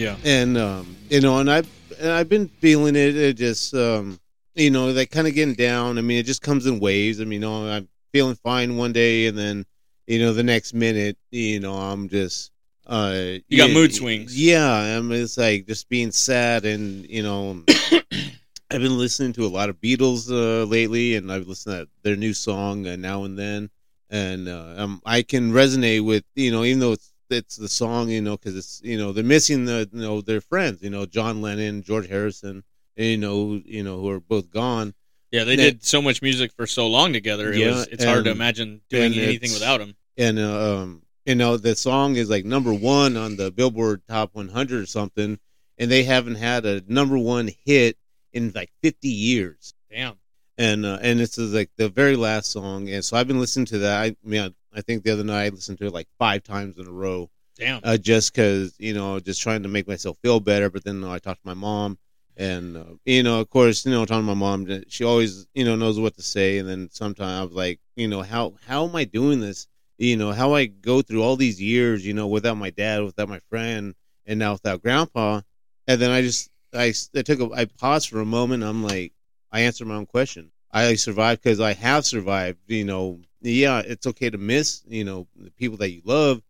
Yeah. and um, you know, and I've and I've been feeling it. It just um, you know, like kind of getting down. I mean, it just comes in waves. I mean, you know, I'm feeling fine one day, and then you know, the next minute, you know, I'm just uh, You got mood swings. Yeah, I'm it's like just being sad, and you know. I've been listening to a lot of Beatles uh, lately, and I've listened to their new song uh, now and then, and uh, um, I can resonate with you know even though it's it's the song you know because it's you know they're missing the you know their friends you know John Lennon, George Harrison, you know you know who are both gone. Yeah, they That- did so much music for so long together. It Yeah, was it's hard to imagine doing anything without them. and uh, um you know the song is like number one on the Billboard Top 100 or something, and they haven't had a number one hit in like 50 years. Damn. and uh, and this is like the very last song, and so I've been listening to that. I, mean, I, think the other night I listened to it like five times in a row, Damn. uh, just because you know, just trying to make myself feel better. But then uh, I talked to my mom, and uh, you know, of course, you know, talking to my mom, she always you know knows what to say, and then sometimes I was like, you know, how how am I doing this? You know, how I go through all these years, you know, without my dad, without my friend, and now without grandpa, and then I just I, I took a I paused for a moment. I'm like, I answered my own question. I survived because I have survived. You know, yeah, it's okay to miss, you know, the people that you love,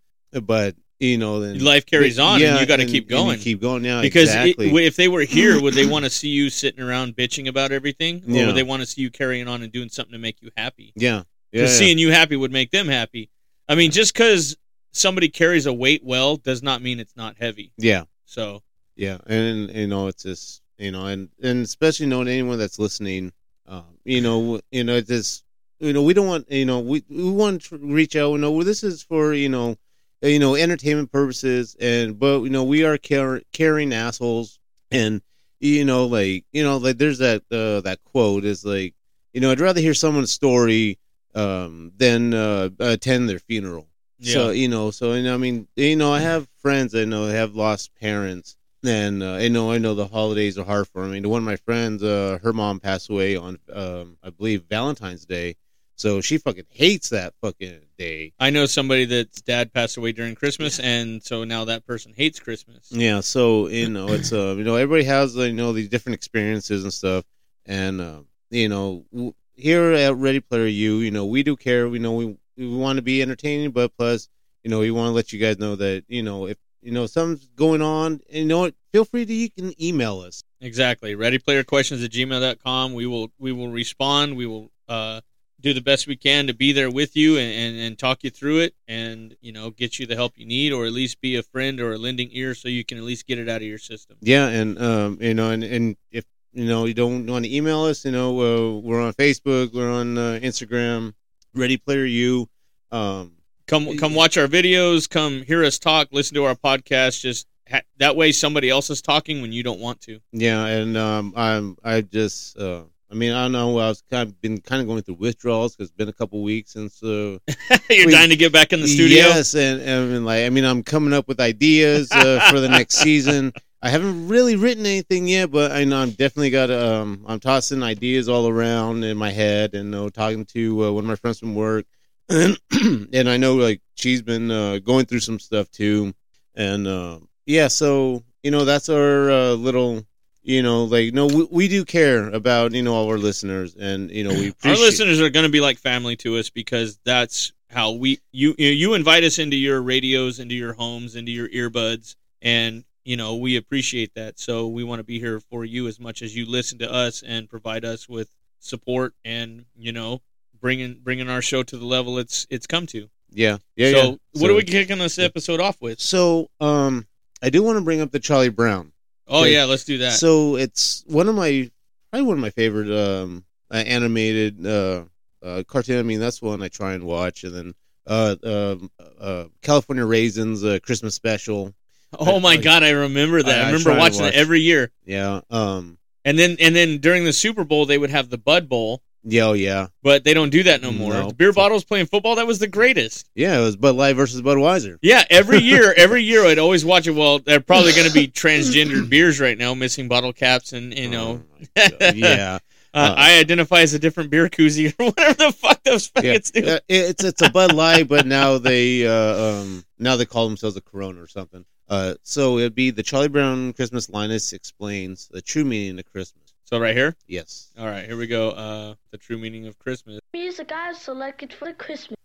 but you know, then Life carries on, and you gotta keep and you going. keep going. Yeah, because it- if they were here, would they want to see you sitting around bitching about everything, or Yeah. would they want to see you carrying on and doing something to make you happy? yeah, yeah, Because yeah. seeing you happy would make them happy. I mean, just because somebody carries a weight well does not mean it's not heavy. yeah, So yeah, and you know, it's just you know, and and especially knowing anyone that's listening, um, you know, you know, it's just you know, we don't want you know, we we want to reach out. You know, well, this is for you know, uh, you know, entertainment purposes, and but you know, we are car- caring assholes, and you know, like you know, like there's that uh, that quote is like, you know, I'd rather hear someone's story um than uh attend their funeral. yeah, So you know, so and I mean, you know, I have friends I know have lost parents, and uh, I know I know the holidays are hard for. I one of my friends, uh, her mom passed away on, um, I believe Valentine's Day, so she fucking hates that fucking day. I know somebody that's dad passed away during Christmas, and so now that person hates Christmas. Yeah, so you know, it's uh, you know, everybody has you know these different experiences and stuff, and uh, you know, here at Ready Player U, you know, we do care. We know we we want to be entertaining, but plus, you know, we want to let you guys know that you know if you know something's going on, you know, what, feel free to you can email us. Exactly. Ready Player Readyplayerquestions at gmail.com. We will we will respond. We will uh, do the best we can to be there with you and, and, and talk you through it and, you know, get you the help you need or at least be a friend or a lending ear so you can at least get it out of your system. Yeah, and um, you know, and, and if you know you don't want to email us, you know, uh, we're on Facebook, we're on uh, Instagram, Ready Player You. Um, Come come watch our videos, come hear us talk, listen to our podcast. Just ha- that way somebody else is talking when you don't want to. Yeah, and um, I'm I just uh, I mean I don't know I was kind of been kind of going through withdrawals because it's been a couple weeks since uh, You're We- dying to get back in the studio. Yes, and, and like I mean I'm coming up with ideas uh, for the next season. I haven't really written anything yet, but I know I'm definitely got um I'm tossing ideas all around in my head and you know, talking to uh, one of my friends from work, and and I know like she's been uh, going through some stuff too, and uh, yeah, so you know that's our uh, little you know, like no, we, we do care about you know all our listeners, and you know we Our listeners are going to be like family to us because that's how we you you you invite us into your radios, into your homes, into your earbuds, and you know we appreciate that. So we want to be here for you as much as you listen to us and provide us with support and you know bringing bringing our show to the level it's it's come to. Yeah, yeah, so yeah. what So- are we kicking this episode off with? So, um, I do want to bring up the Charlie Brown. Oh yeah, let's do that. So it's one of my probably one of my favorite um uh, animated uh, uh cartoon. I mean, that's one I try and watch, and then uh um uh California Raisins uh, Christmas special. oh my I- god, I remember that. I- I, I remember to watching watch- it every year. Yeah. Um. And then and then during the Super Bowl they would have the Bud Bowl, Yeah. Oh, yeah. but they don't do that no more. No. Beer bottles playing football that was the greatest. Yeah. It was Bud Light versus Budweiser. Yeah, every year, every year I'd always watch it. Well, they're probably going to be transgendered beers right now, missing bottle caps, and you know, Oh, yeah. uh, uh, I identify as a different beer koozie or whatever the fuck those Yeah. do. Uh, it's it's a Bud Light, but now they uh, um now they call themselves a Corona or something. Uh, so it'd be the Charlie Brown Christmas Linus explains the true meaning of Christmas. So right here, Yes. all right, here we go. Uh, the true meaning of Christmas. Music I've selected for Christmas.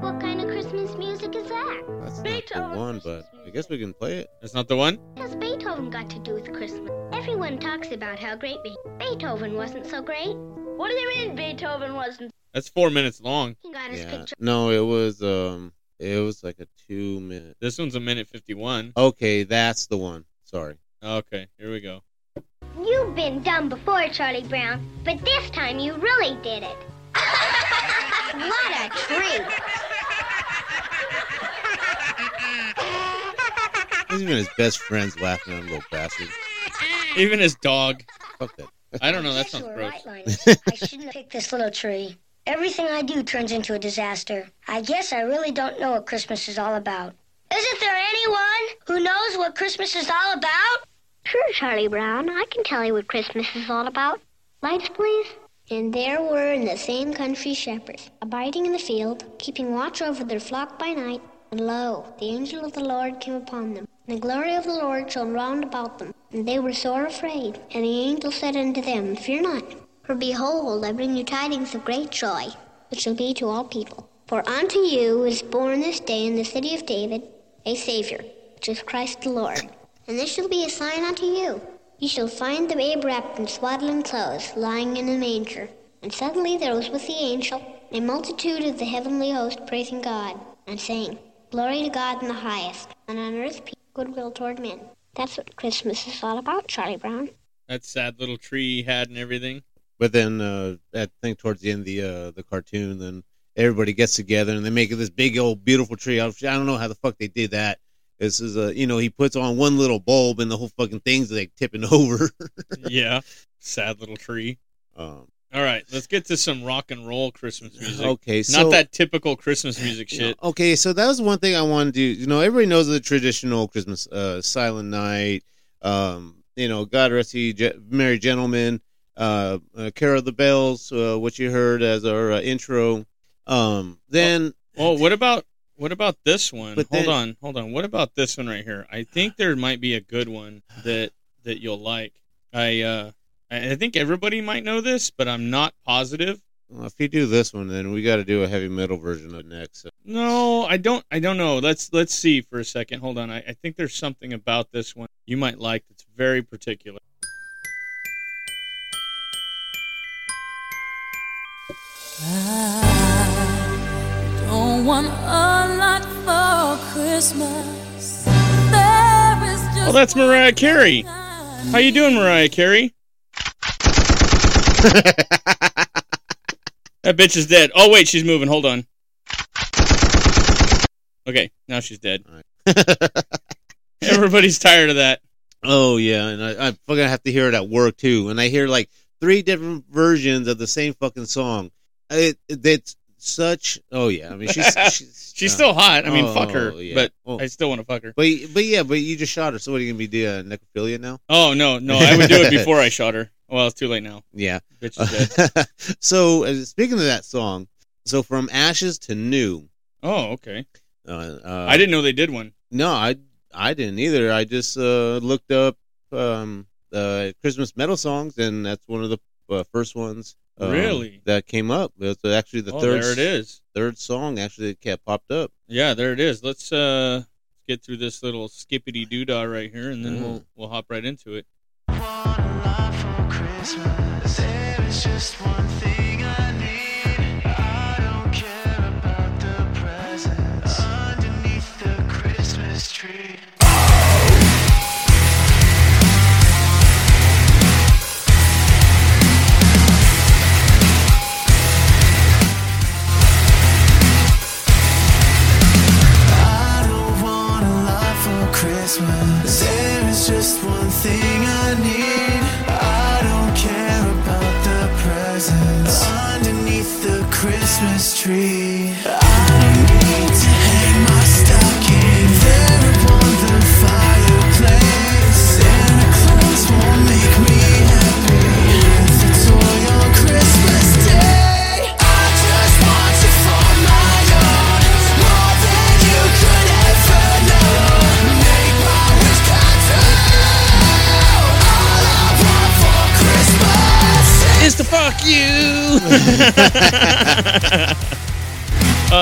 What kind of Christmas music is that? That's not the Beethoven one, but I guess we can play it. That's not the one. What has Beethoven got to do with Christmas? Everyone talks about how great Be- Beethoven wasn't so great. What do you mean Beethoven wasn't? That's four minutes long. He got his Yeah. picture. No, it was um it was like a two minute. This one's a minute fifty-one. Okay, that's the one. Sorry. Okay, here we go. You've been dumb before, Charlie Brown, but this time you really did it. what a treat! Even his best friends laughing at him, little bastard. Even his dog. Fuck that. I don't know. That sounds gross. right, I shouldn't have picked this little tree. Everything I do turns into a disaster. I guess I really don't know what Christmas is all about. Isn't there anyone who knows what Christmas is all about? Sure, Charlie Brown, I can tell you what Christmas is all about. Lights, please. And there were in the same country shepherds, abiding in the field, keeping watch over their flock by night. And lo, the angel of the Lord came upon them, and the glory of the Lord shone round about them. And they were sore afraid. And the angel said unto them, Fear not, for behold, I bring you tidings of great joy, which shall be to all people. For unto you is born this day in the city of David a Savior, which is Christ the Lord. And this shall be a sign unto you. Ye shall find the babe wrapped in swaddling clothes, lying in a manger. And suddenly there was with the angel a multitude of the heavenly host praising God, and saying, Glory to God in the highest, and on earth peace, goodwill toward men. That's what Christmas is all about, Charlie Brown. That sad little tree he had and everything. But then uh, I think towards the end of the uh, the cartoon, then everybody gets together and they make this big old beautiful tree. I don't know how the fuck they did that. This is a you know he puts on one little bulb and the whole fucking thing's like tipping over. yeah, sad little tree. um, All right, let's get to some rock and roll Christmas music. okay, so Not that typical Christmas music you shit. okay, so that was one thing I wanted to. You know, everybody knows the traditional Christmas, uh, Silent Night. Um, you know, God rest ye, ge- merry gentlemen. Uh, uh, the Bells, uh, what you heard as our uh, intro. Um, then Oh, what about what about this one? Hold then- on, hold on. What about this one right here? I think there might be a good one that that you'll like. I uh I think everybody might know this, but I'm not positive. well, if you do this one, then we got to do a heavy metal version of next. No, I don't. I don't know. Let's let's see for a second. Hold on. I, I think there's something about this one you might like that's very particular. Don't want a lot for Christmas. There is Oh, that's Mariah Carey. How you doing, Mariah Carey? That bitch is dead. Oh wait, she's moving. Hold on. Okay, now she's dead. Everybody's tired of that. oh yeah, and I, I'm fucking have to hear it at work too. And I hear like three different versions of the same fucking song. It, it it's such. Oh yeah, I mean she's she's, She's uh, still hot. I mean, fuck her. Oh, yeah. But Oh. I still want to fuck her. But but yeah, but you just shot her. So what are you gonna be doing? Necrophilia now? Oh no, no, I would do it before I shot her. Well, it's too late now. Yeah. Bitch is dead. so uh, speaking of that song, so from ashes to new. Oh, okay. Uh, uh, I didn't know they did one. No, I I didn't either. I just uh, looked up um, uh, Christmas metal songs, and that's one of the uh, first ones. Um, Really? That came up. It's actually the oh, third. there it is. Third song actually that kept popped up. Yeah, there it is. Let's uh get through this little skippity doodah right here, and then Mhm. we'll we'll hop right into it. I for Christmas Is to fuck you.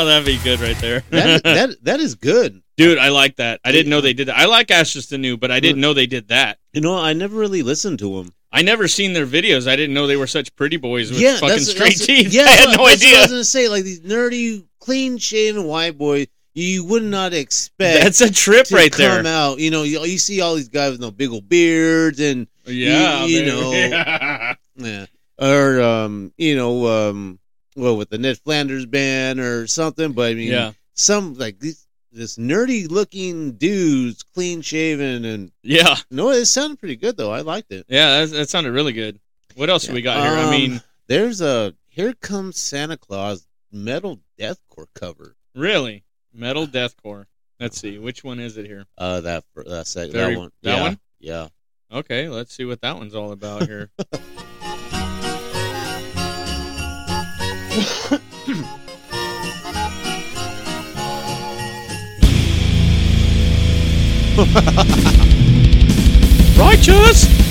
that'd be good right there, That, that that is good. dude. I like that. I didn't know they did that. I like Ashes to New, but I didn't know they did that. You know, I never really listened to them. I never seen their videos. I didn't know they were such pretty boys with yeah, fucking that's, straight that's- teeth. Yeah, I had no idea. I was gonna say like these nerdy, clean shaven white boys. You would not expect That's a trip right come there. out. You know, you, you see all these guys with no big old beards and Yeah, you, you know, Yeah. yeah, or um, you know, um, well, with the Ned Flanders band or something. But I mean, Yeah. some like these this nerdy looking dudes, clean shaven, and Yeah, no, it sounded pretty good though. I liked it. yeah, that, that sounded really good. What else do we got here? I Um, mean, there's a Here Comes Santa Claus metal deathcore cover. really, metal deathcore. Let's see, which one is it here? Uh, that that sec- Very- that one. that yeah, one? Yeah. Okay, let's see what that one's all about here. Righteous.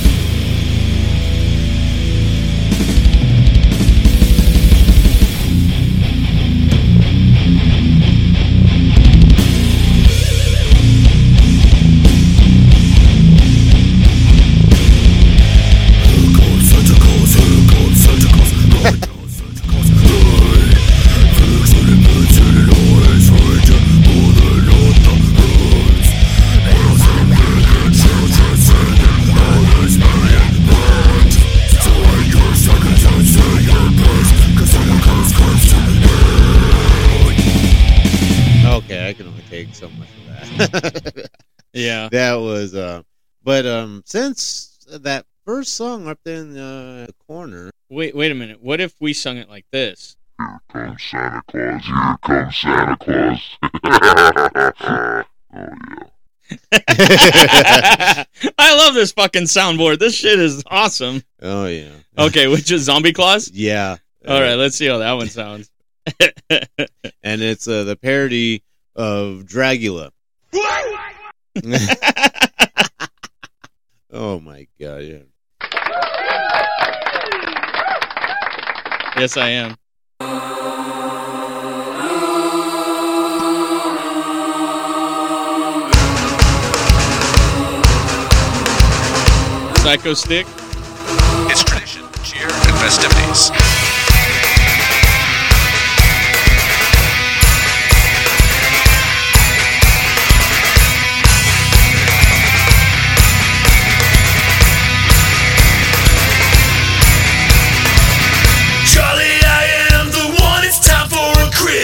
Yeah. that was uh but um since that first song up there in the corner Wait, wait a minute. What if we sung it like this? Here comes Santa Claus, here comes Santa Claus. oh yeah. I love this fucking soundboard. This shit is awesome. oh yeah Okay, which is Zombie Claus? yeah All right, let's see how that one sounds. and it's uh, the parody of Dragula oh my god yeah yes, I am. Psycho Stick. It's tradition, cheer, and festivities.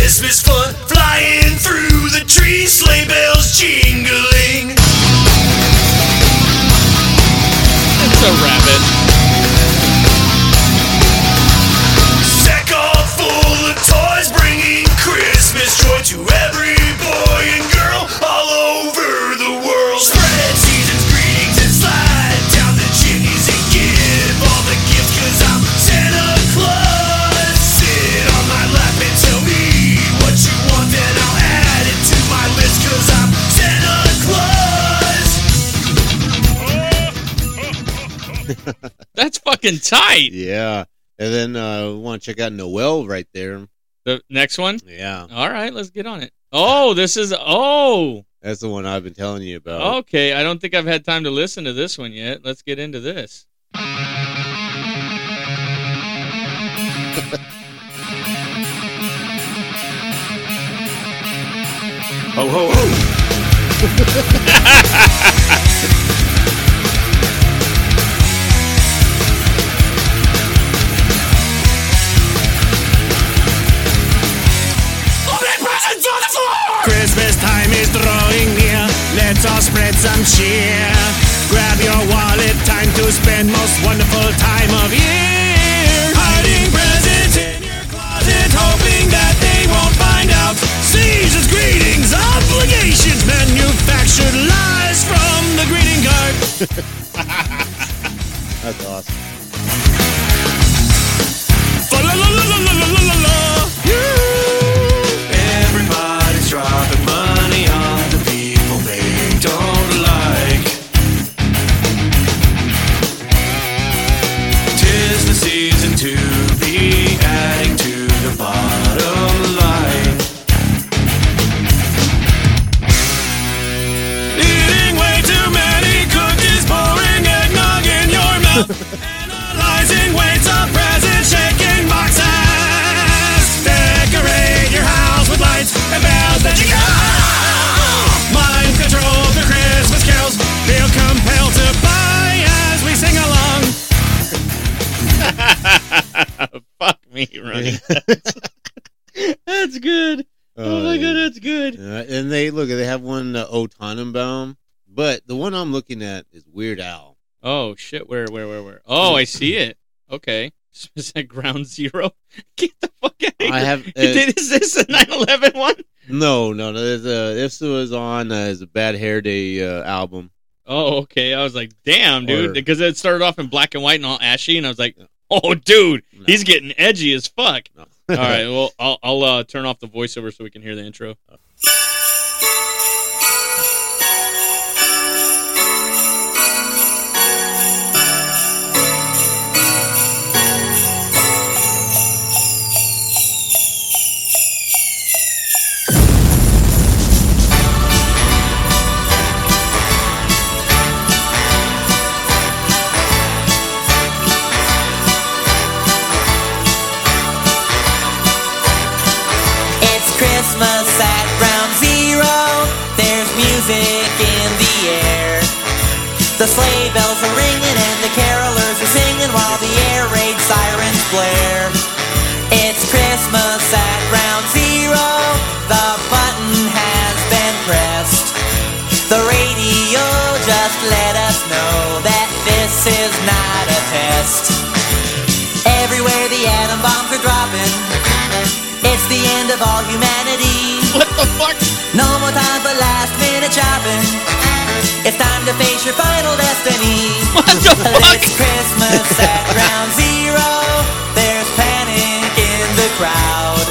Christmas fun. Flying through the trees, sleigh bells jingling. It's a rabbit. Sack all full of toys, bringing Christmas joy to every fucking tight. Yeah. And then uh, want to check out Noel right there. The next one. Yeah. All right, let's get on it. Oh, this is oh. That's the one I've been telling you about. Okay, I don't think I've had time to listen to this one yet. Let's get into this. Ho ho ho! Christmas time is drawing near. Let's all spread some cheer. Grab your wallet, time to spend most wonderful time of year. Hiding presents in your closet, hoping that they won't find out. Season's greetings, obligations, manufactured lies from the greeting card. That's awesome. Analyzing weights of presents, shaking boxes. Decorate your house with lights and bells that you go. Mind control through Christmas carols. Feel compelled to buy as we sing along. Fuck me, Ronnie. That's good. Oh, my god, that's good. Uh, and they look, they have one uh, O Tannenbaum, but the one I'm looking at is Weird Al. Oh shit! Where, where, where, where? Oh, I see it. Okay, is that Ground Zero? Get the fuck out of here! I have. Uh, is this a 9/11 one? no, no, no. There's a, this was on uh, is a Bad Hair Day uh, album. Oh, okay. I was like, damn, dude, because it started off in black and white and all ashy, and I was like, oh, dude, he's getting edgy as fuck. No. all right, well, I'll I'll uh, turn off the voiceover so we can hear the intro. The sleigh bells are ringing and the carolers are singing while the air raid sirens blare. It's Christmas at Ground Zero. The button has been pressed. The radio just let us know that this is not a test. Everywhere the atom bombs are dropping. It's the end of all humanity. What the fuck? It's time to face your final destiny. What the fuck? It's Christmas at Ground Zero. There's panic in the crowd.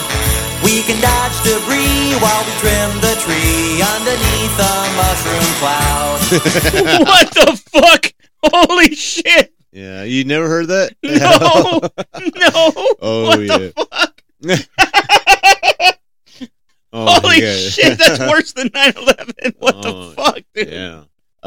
We can dodge debris while we trim the tree underneath a mushroom cloud. what the fuck? Holy shit! Yeah, you never heard that? No, no. Oh, what yeah. the fuck? oh, Holy yeah. shit! That's worse than 9/11. What Oh, the fuck, dude? Yeah.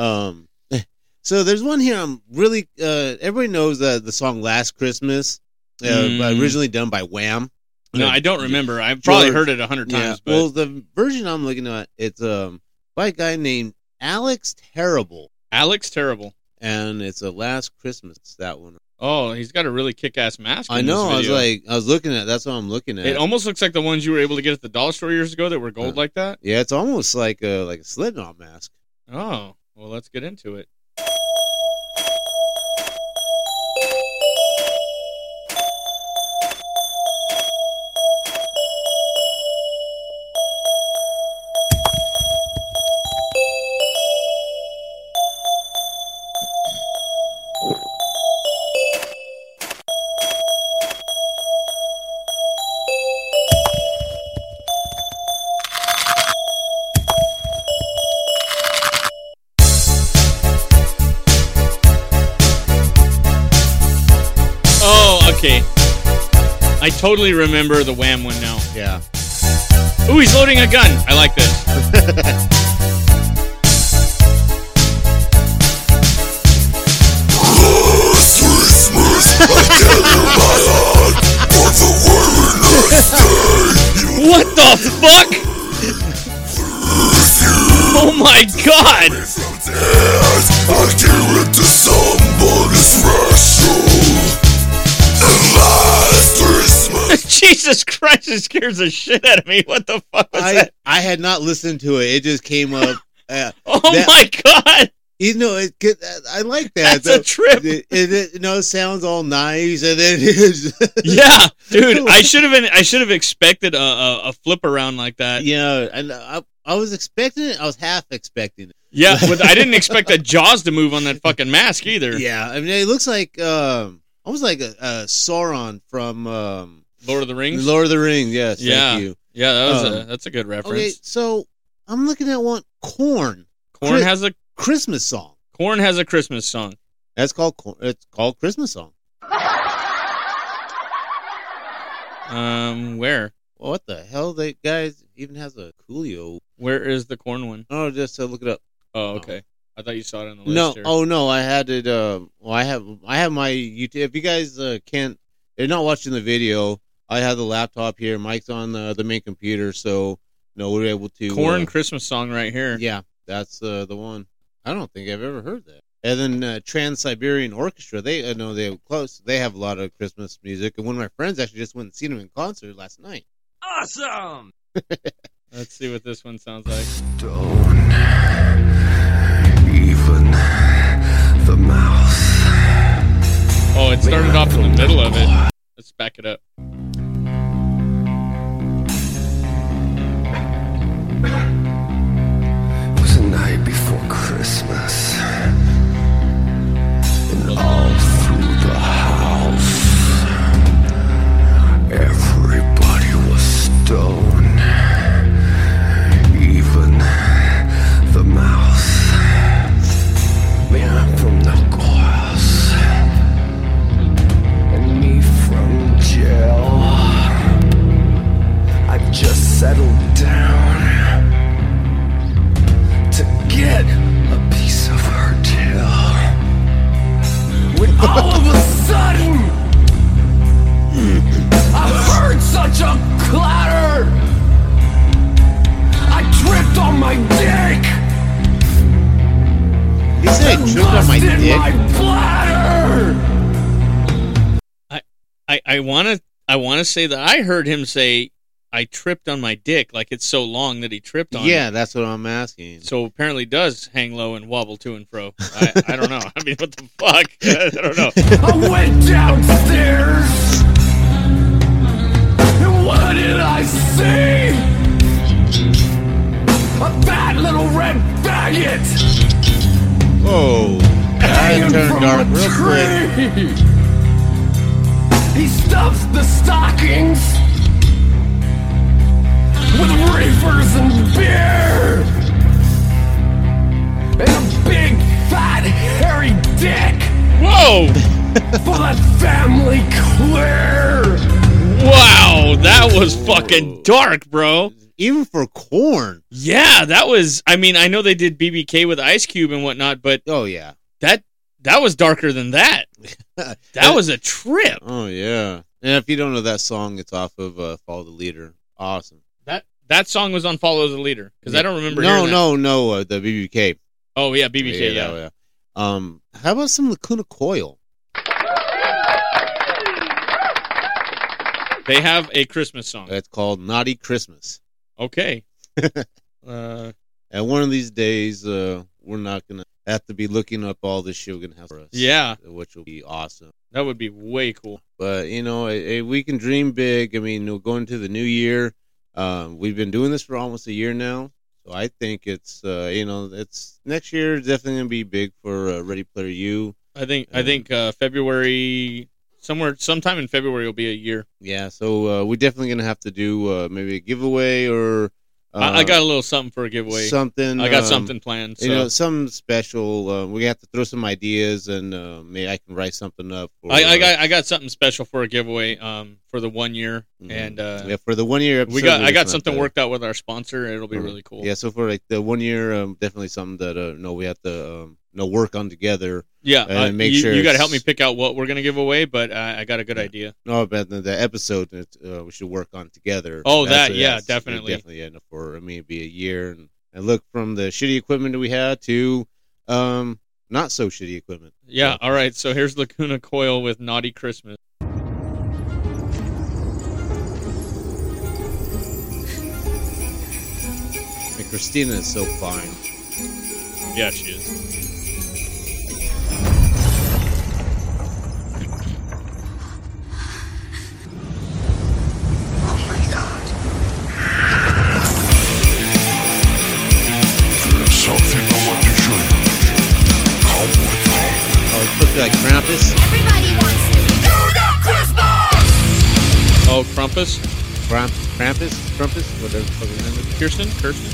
Um. So there's one here. I'm really. Uh. Everybody knows uh, the song "Last Christmas," uh, Mm. originally done by Wham. No, I don't remember. I've probably heard it a hundred Yeah. times, but Well, the version I'm looking at, it's um by a guy named Alex Terrible, Alex Terrible. and it's a "Last Christmas." That one. Oh, he's got a really kick-ass mask. I know. I was like, I was looking at. That's what I'm looking at. it almost looks like the ones you were able to get at the dollar store years ago that were gold Uh. like that. yeah, it's almost like a like a Slipknot mask. Oh, well, let's get into it. Totally remember the Wham one now. Yeah. Ooh, he's loading a gun. I like this. What the fuck? Oh my god! Jesus Christ, it scares the shit out of me. What the fuck was I that? I had not listened to it. It just came up. Uh, Oh that- my god! You know, it, could- I like that. That's a trip. It, it, it- you know, it sounds all nice, and then Yeah, dude, I should have been. I should have expected a, a, a flip around like that. yeah. And I, I was expecting it. I was half expecting it. Yeah, but I didn't expect that Jaws to move on that fucking mask either. Yeah, I mean, it looks like um, almost like a, a Sauron from um, Lord of the Rings. Lord of the Rings. Yes, yeah, you. yeah, that was a Um, that's a good reference. Okay, so I'm looking at one Korn. Korn has a Christmas song. Korn has a Christmas song. That's called Korn- it's called Christmas song. Um, where Well, what the hell? That guys even has a Coolio. where is the Korn one? Oh, just uh, look it up. Oh, okay. I thought you saw it on the list. No, here. oh no, I had it. Uh, well, I have I have my YouTube. If you guys uh, can't, they're not watching the video. I have the laptop here. Mike's on the, the main computer, so no, we're able to Korn uh, Christmas song right here. yeah, that's uh, the one. I don't think I've ever heard that. And then uh, Trans Siberian Orchestra. They I know they close. They have a lot of Christmas music. And one of my friends actually just went and seen them in concert last night. Awesome! Let's see what this one sounds like. Don't even the mouse. Oh, it started off in the middle of it. Let's back it up. Just settled down to get a piece of her tail. When all of a sudden, I heard such a clatter. I tripped on my dick. You said and tripped on my dick. my bladder. I I want to I want to say that I heard him say I tripped on my dick like it's so long that he tripped on. Yeah, it. that's what I'm asking. So apparently does hang low and wobble to and fro. I, I don't know. I mean, what the fuck? I don't know. I went downstairs. And what did I see? A fat little red faggot Whoa, that hanging turned from dark a real quick. tree. He stuffs the stockings with reefers and beer and a big fat hairy dick Whoa! for that family clear. Wow, that was fucking dark, bro. Even for Korn. Yeah, that was. I mean, I know they did BBK with Ice Cube and whatnot, but Oh yeah. that that was darker than that. That was a trip. Oh yeah. And if you don't know that song, it's off of uh, "Follow the Leader." Awesome. That song was on Follow the Leader because I don't remember. No, no, no. Uh, the BBK. Oh yeah, BBK. Yeah. yeah. Um, how about some Lacuna Coil? They have a Christmas song. That's called "Naughty Christmas." Okay. uh, And one of these days, uh, we're not gonna have to be looking up all this shit we're gonna have for us. Yeah. which will be awesome. that would be way cool. But you know, eh, eh, we can dream big. I mean, we're going to the new year. Um, we've been doing this for almost a year now, so I think it's uh, you know, it's next year definitely gonna be big for uh, Ready Player You. I think I think uh, February somewhere sometime in February will be a year. Yeah, so uh, we're definitely gonna have to do uh, maybe a giveaway or I, I got a little something for a giveaway. something. I got um, something planned. So. You know, some special. Uh, we have to throw some ideas, and uh, maybe I can write something up. For, I, I uh, got I got something special for a giveaway um for the one year Mhm. and uh yeah, for the one year. we got I got something worked out with our sponsor it'll be Mhm. really cool Yeah, so for like the one year, um, definitely something that uh, no, we have to no work on together. yeah and uh, make you, sure you got to help me pick out what we're gonna give away but I, I got a good Yeah. idea No, but the, the episode that uh, we should work on together. Oh, That's- that, yeah, definitely. definitely enough for me. It'd be a year, and, and look from the shitty equipment that we had to um not so shitty equipment. yeah So- all right so here's Lacuna Coil with Naughty Christmas And Cristina is so fine. yeah she is Oh, it's supposed to like Krampus. Everybody wants to be oh Krampus Kramp, Krampus, Krampus, whatever the fuck his name is. Kirsten Kirsten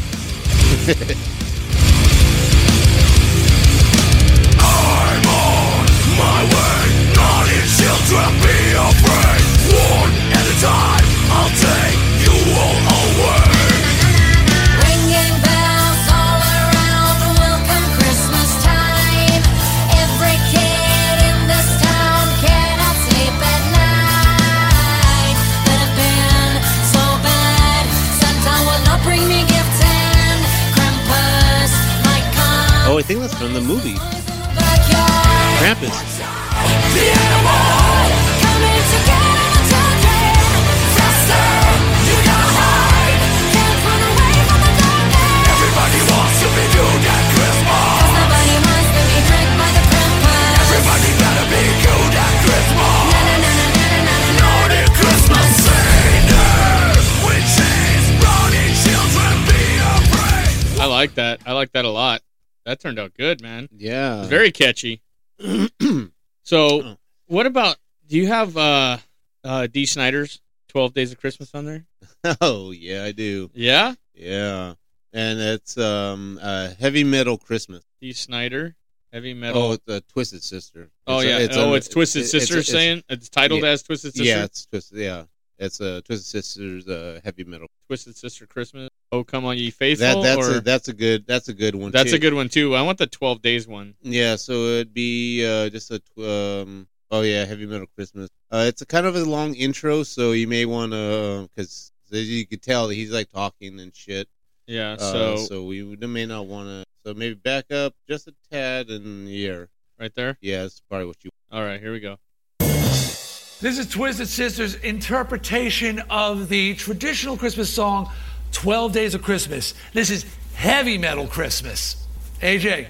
I'm on my way. Naughty children, be afraid. One at a time, I'll take you all Santa with chains. Naughty children, be afraid. I like that I like that a lot that turned out good man Yeah. very catchy so what about do you have uh uh Dee Snider's 12 Days of Christmas on there oh yeah, I do. yeah Yeah, and it's um uh heavy metal Christmas. Dee Snider heavy metal Oh, it's a Twisted Sister. Oh It's a- yeah. it's oh, a- it's Twisted Sister it's- saying it's titled yeah. as Twisted Sister. Yeah, it's Twisted. Yeah, it's a Twisted Sisters uh, heavy metal. Twisted Sister Christmas. Oh, come on, ye faithful. That that's or, a that's a good that's a good one. that's too. a good one too. I want the Twelve Days one. Yeah, so it'd be uh, just a tw- um. Oh yeah, heavy metal Christmas. Uh, it's a kind of a long intro, so you may want to because as you could tell he's like talking and shit. Yeah. Uh, So, so we may not want to. So maybe back up just a tad and yeah, right there. yeah, that's probably what you. All right, here we go. This is Twisted Sister's interpretation of the traditional Christmas song, 12 Days of Christmas. This is heavy metal Christmas. AJ.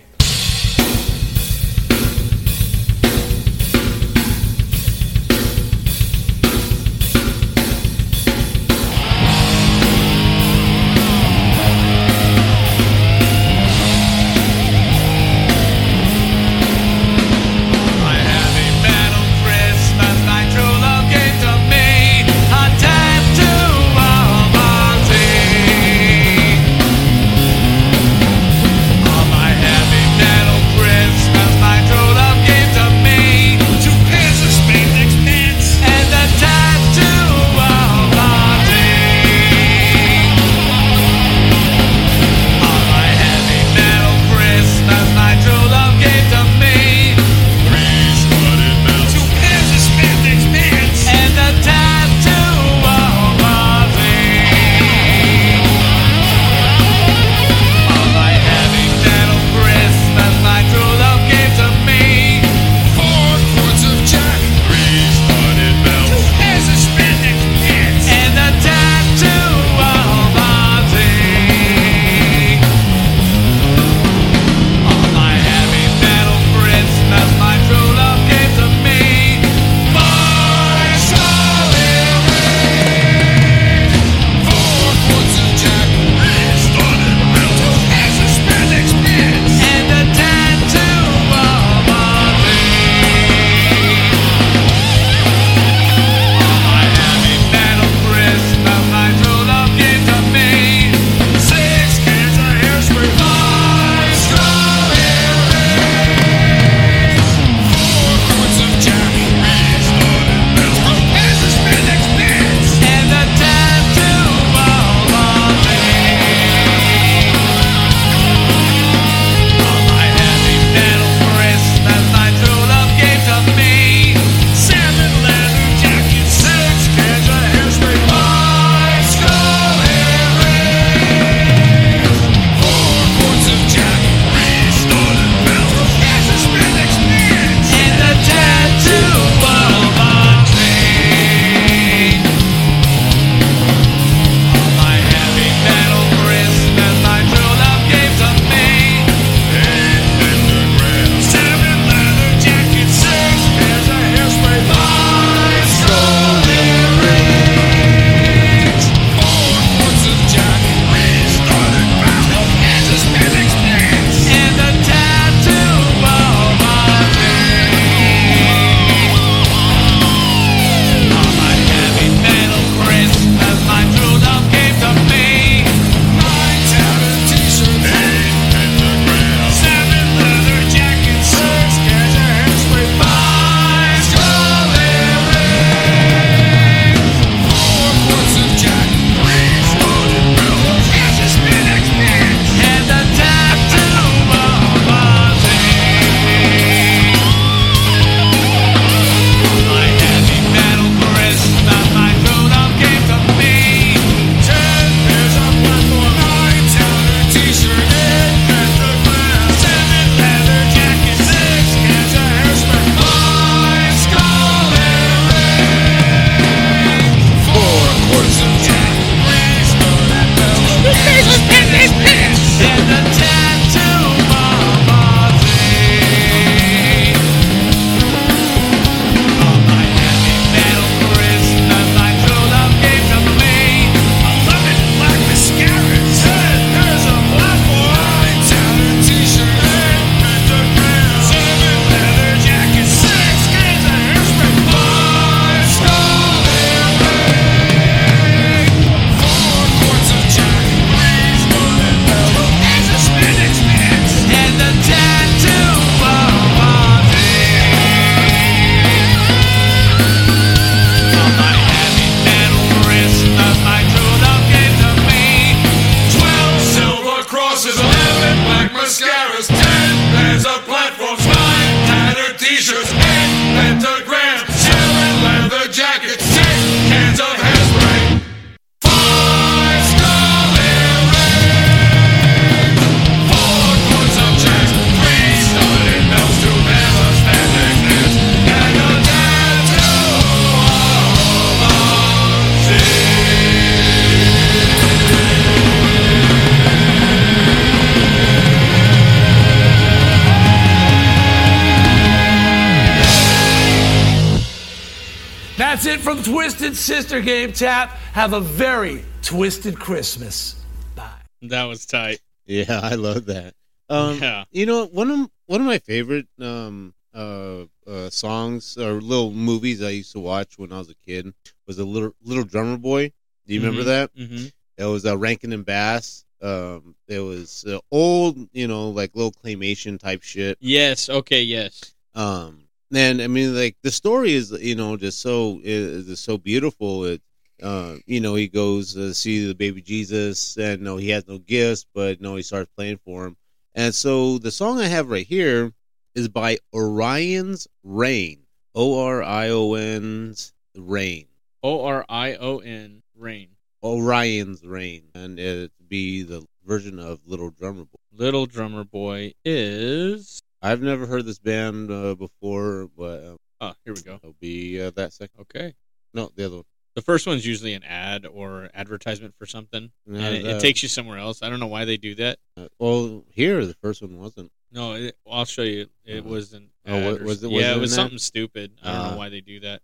Game Tap. Have a very twisted Christmas. Bye. That was tight. Yeah, I love that. Um, Yeah. You know, one of one of my favorite um, uh, uh, songs or little movies I used to watch when I was a kid was a little little drummer boy. Do you remember Mhm, that? mhm. It was uh, Rankin and Bass. Um, it was uh, old, you know, like little claymation type shit. Yes. Okay. Yes. Um, and I mean, like the story is, you know, just so is, is so beautiful. It, uh, you know, he goes to see the baby Jesus, and no, he has no gifts, but no, he starts playing for him. And so the song I have right here is by Orion's Reign, O R I O N's Reign, O R I O N. Reign. Orion's Reign, and it be the version of Little Drummer Boy. Little Drummer Boy is. I've never heard this band uh, before, but um, Oh, here we go. it'll be uh, that second. Okay. No, the other one. The first one's usually an ad or advertisement for something, and it, it takes you somewhere else. I don't know why they do that. Uh, well, here the first one wasn't. No, it, I'll show you. It Uh, wasn't. oh, what- was it- was yeah, it was an ad? something stupid. I don't know why they do that.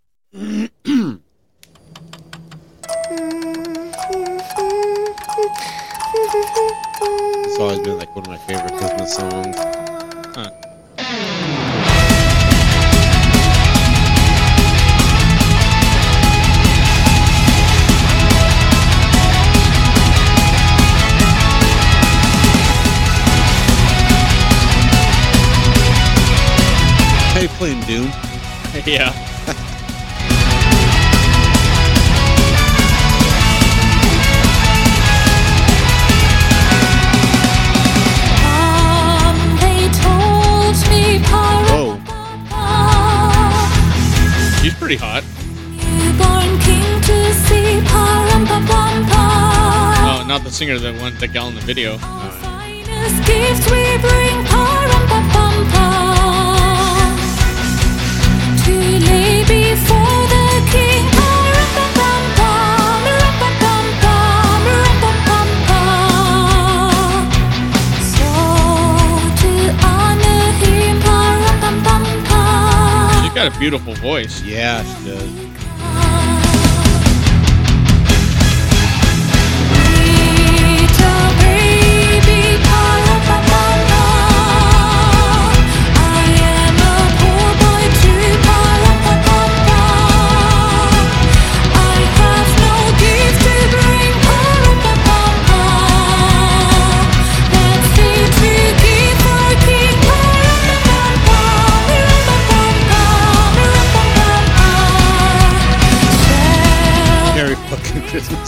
It's always been like one of my favorite Christmas songs. Hey, playing Doom. yeah. Pretty hot. Oh, not the singer, the one, the gal in the video. Gifts a beautiful voice. yeah, she does.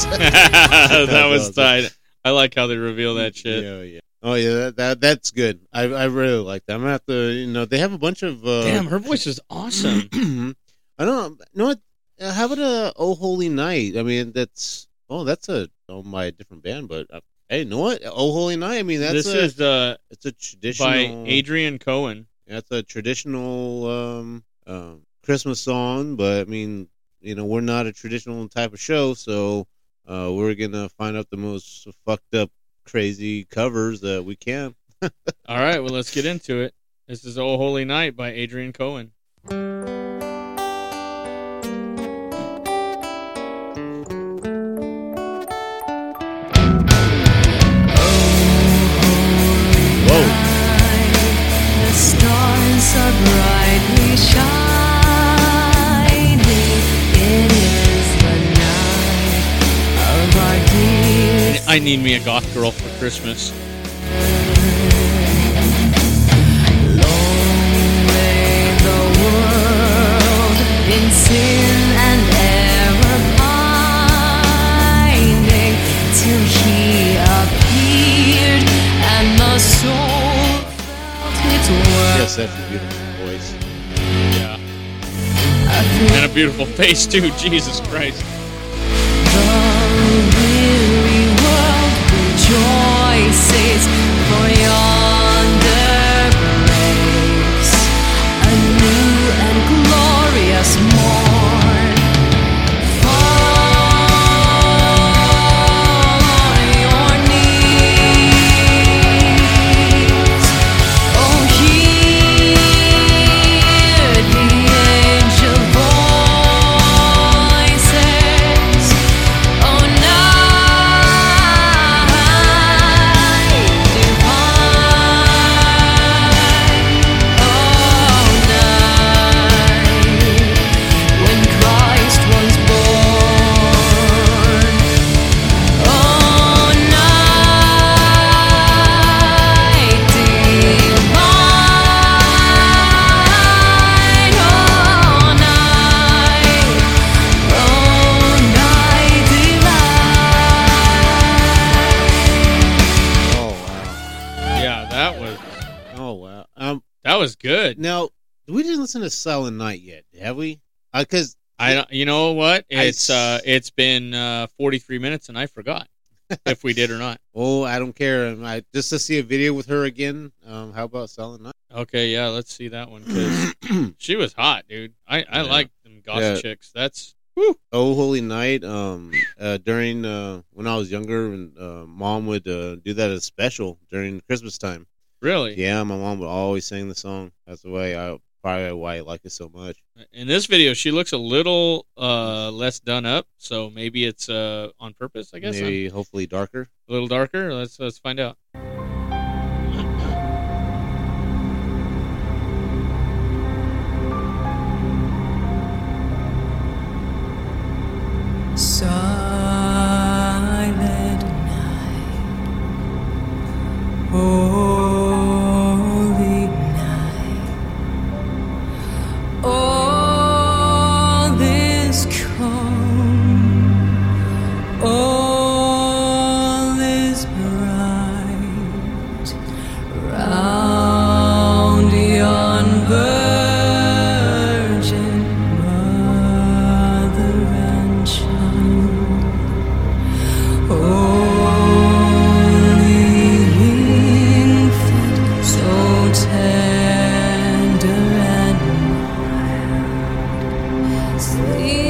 that was awesome. tight. I like how they reveal that shit. Yeah, yeah. Oh yeah, that, that that's good. I I really like that. I'm gonna have to, you know, they have a bunch of. Uh, Damn, her voice is awesome. I don't know. You know what? Uh, how about a Oh Holy Night? I mean, that's oh, that's a oh my different band, but uh, hey, you know what? Oh Holy Night. I mean, that's this a, is uh, it's a traditional by Adrienne Cowan. That's a traditional um, um, Christmas song, but I mean, you know, we're not a traditional type of show, so uh, we're gonna find out the most fucked up, crazy covers that we can. All right, well, let's get into it. This is Oh Holy Night by Adrienne Cowan. Whoa. I need me a goth girl for Christmas. Lay the world in sin and error pining till he appeared and the soul felt its worth. Yes, that's a beautiful voice. Yeah. And a beautiful face, too. Jesus Christ. For yonder that was good. now we didn't listen to Silent Night yet, have we? Because I don't. You know what? I It's uh, it's been uh, 43 minutes, and I forgot if we did or not. oh, I don't care. Um, I just to see a video with her again. Um, how about Silent Night? Okay, yeah, let's see that one because she was hot, dude. I I Yeah. like them goth Yeah. chicks. That's Oh, Holy Night. Um, uh, during uh, when I was younger, and uh, mom would uh, do that as special during Christmas time. Really. Yeah, my mom would always sing the song. That's the way I probably why I like it so much. In this video, she looks a little uh less done up, so maybe it's uh on purpose. I guess Maybe hopefully darker. a little darker. Let's let's find out. Silent Senhor.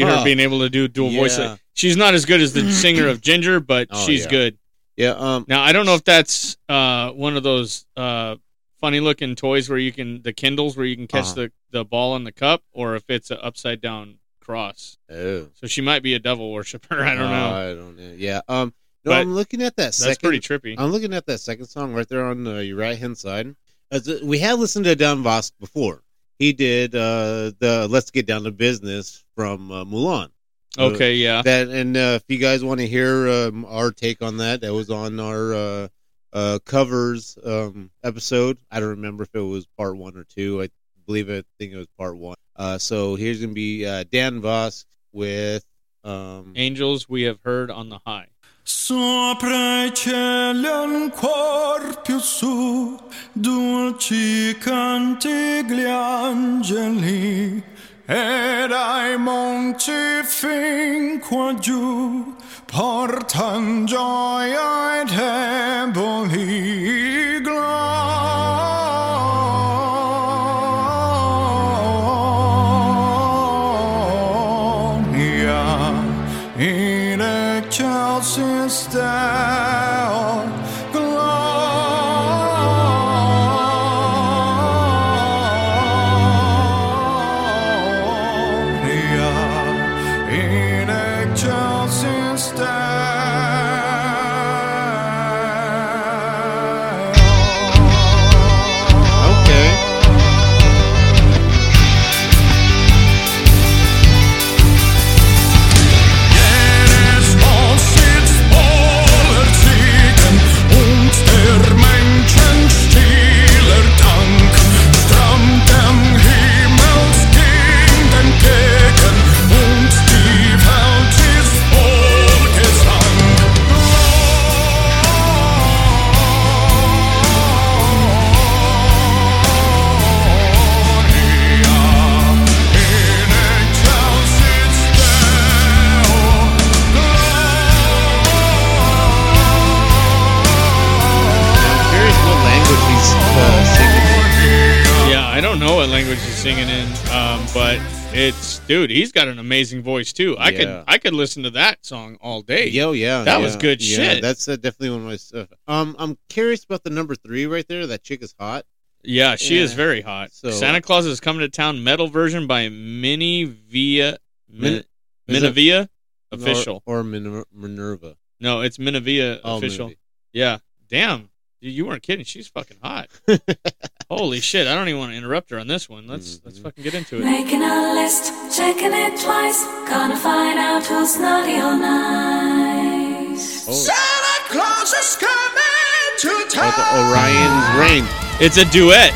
See her being able to do dual voice. Yeah. She's not as good as the singer of Ginger, but Oh, she's yeah. good. Yeah. Um. Now I don't know if that's uh, one of those uh, funny looking toys where you can the Kindles where you can catch Uh-huh. the, the ball in the cup, or if it's an upside down cross. Oh. So she might be a devil worshiper. I don't know. I don't know. Yeah. Um. No, But I'm looking at that That's second. pretty trippy. I'm looking at that second song right there on uh, your right hand side. As uh, we have listened to Dan Vasc before. He did uh, the "Let's Get Down to Business" from uh, Mulan. Uh, Okay, yeah. That and uh, if you guys want to hear um, our take on that, that was on our uh, uh, covers um, episode. I don't remember if it was part one or two. I believe I think it was part one. Uh, so here's gonna be uh, Dan Vasc with um, Angels we have heard on the high. Sopra i cieli ancor più su, dolci canti gli angeli, e dai monti fin qua giù, portan gioia ai deboli gloria in excelsis singing in, um, but it's dude. He's got an amazing voice too. I could I could listen to that song all day. Yo, yeah, that yeah, was good yeah, shit. That's uh, definitely one of my stuff. Um, I'm curious about the number three right there. That chick is hot. Yeah, she is very hot. So- Santa Claus is coming to town. Metal version by Mini Via Min- Min- Minniva official. or, or Minerva. No, it's Minniva Oh, official. Minniva. Yeah, damn, Dude, you weren't kidding. She's fucking hot. Holy shit! I don't even want to interrupt her on this one. Let's Mm-hmm. let's fucking get into it. Making a list, checking it twice. Gonna find out who's naughty or nice. Oh. Santa Claus is coming to Oh, town. the Orion's Reign. It's a duet.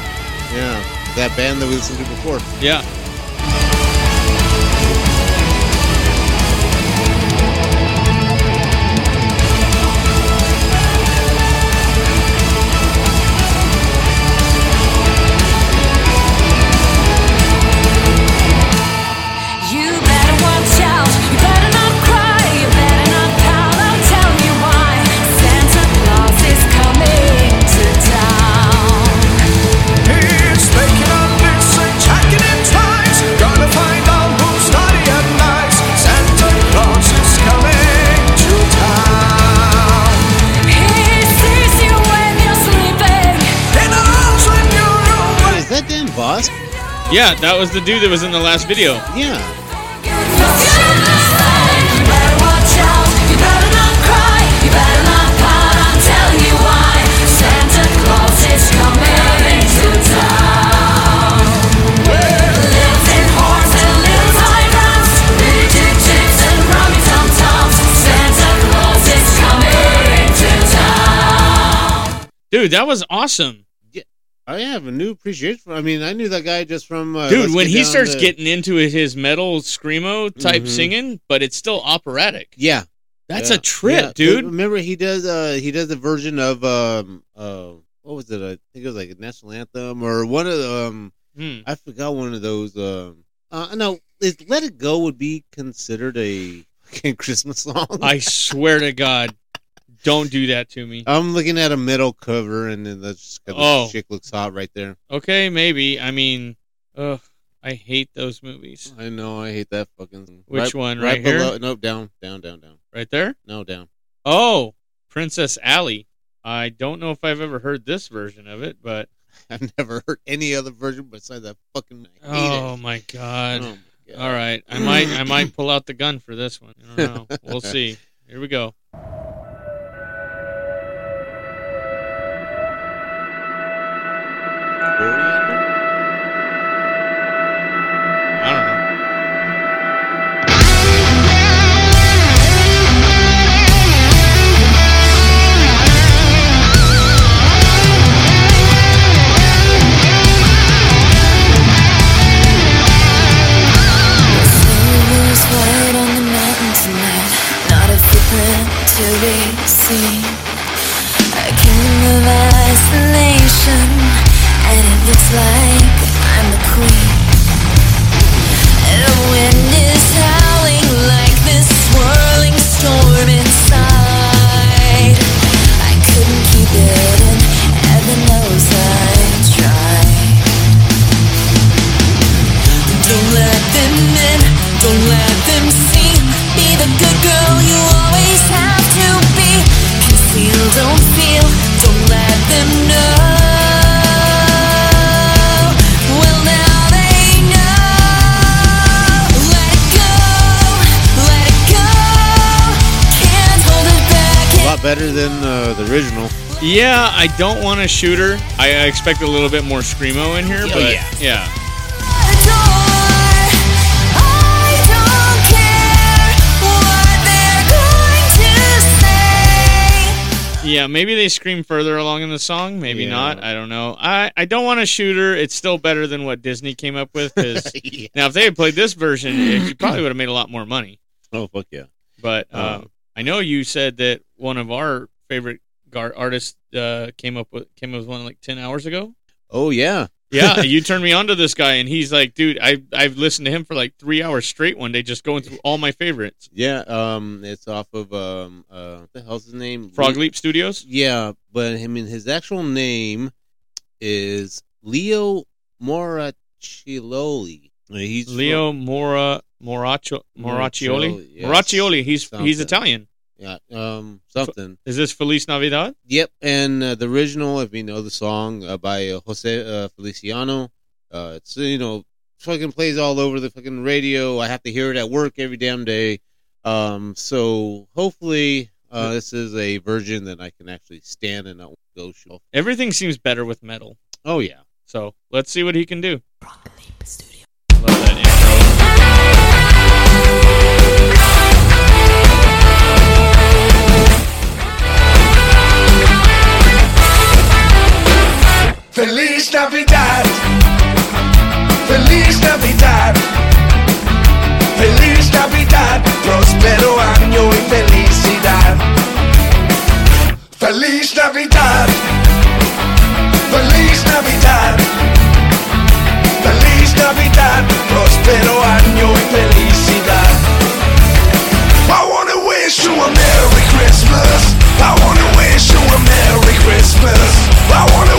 Yeah, that band that we listened to before. Yeah. Yeah, that was the dude that was in the last video. Yeah. You better watch out. You better not cry. You better not pout. I'll tell you why. Santa Claus is coming to town. Lives in horns and little toy drums, rigid chicks and rummy tum tums. Santa Claus is coming to town. Dude, that was awesome. I have a new appreciation for. I mean, I knew that guy just from. Uh, Dude, Let's when Get he Down starts to- getting into his metal screamo type Mhm. singing, but it's still operatic. yeah, That's yeah, a trip, yeah. dude. Remember, he does. Uh, he does a version of um, uh, what was it? I think it was like a national anthem or one of the. Um, Hmm. I forgot one of those. Um, uh, no, is "Let It Go" would be considered a fucking Christmas song. I swear to God, don't do that to me. I'm looking at a metal cover, and then that's just 'cause the Oh. chick looks hot right there. Okay, maybe. I mean, ugh, I hate those movies. I know. I hate that fucking. Which one? Right here? below- No, down, down, down, down. Right there? No, down. Oh, Princess Alley. I don't know if I've ever heard this version of it, but I've never heard any other version besides that fucking. Oh my god. Oh my God. All right, I might I might pull out the gun for this one. I don't know. We'll see. Here we go. Yeah, I don't want to shoot her. I, expect a little bit more screamo in here, Oh, but yeah. yeah. Yeah, maybe they scream further along in the song, maybe Yeah. not. I don't know. I, I don't want to shoot her. It's still better than what Disney came up with. Yeah. now, if they had played this version, you probably would have made a lot more money. Oh fuck yeah! But uh, Um, I know you said that one of our favorite gar- artists uh, came up with came up with one like ten hours ago. Oh yeah. Yeah, you turned me on to this guy, and he's like, dude, I I've listened to him for like three hours straight one day, just going through all my favorites. Yeah, um, it's off of um, uh, what the hell's his name? Frog Leap Studios. Yeah, but I mean, his actual name is Leo Moracchioli. He's from- Leo Mora Moraccio Moracchioli. Moracchioli, yes. Moracchioli. He's Something. he's Italian. Yeah, um, something. Is this Feliz Navidad? Yep, and uh, the original, if you know the song uh, by uh, Jose uh, Feliciano, uh, it's you know fucking plays all over the fucking radio. I have to hear it at work every damn day. Um, so hopefully, uh, this is a version that I can actually stand and not go show. Everything seems better with metal. Oh yeah, So let's see what he can do. Love that intro. Feliz Navidad. Feliz Navidad. Feliz Navidad. Próspero año y felicidad. Feliz Navidad. Feliz Navidad. Feliz Navidad. Próspero año y felicidad. I wanna wish you a Merry Christmas. I wanna wish you a Merry Christmas. I wanna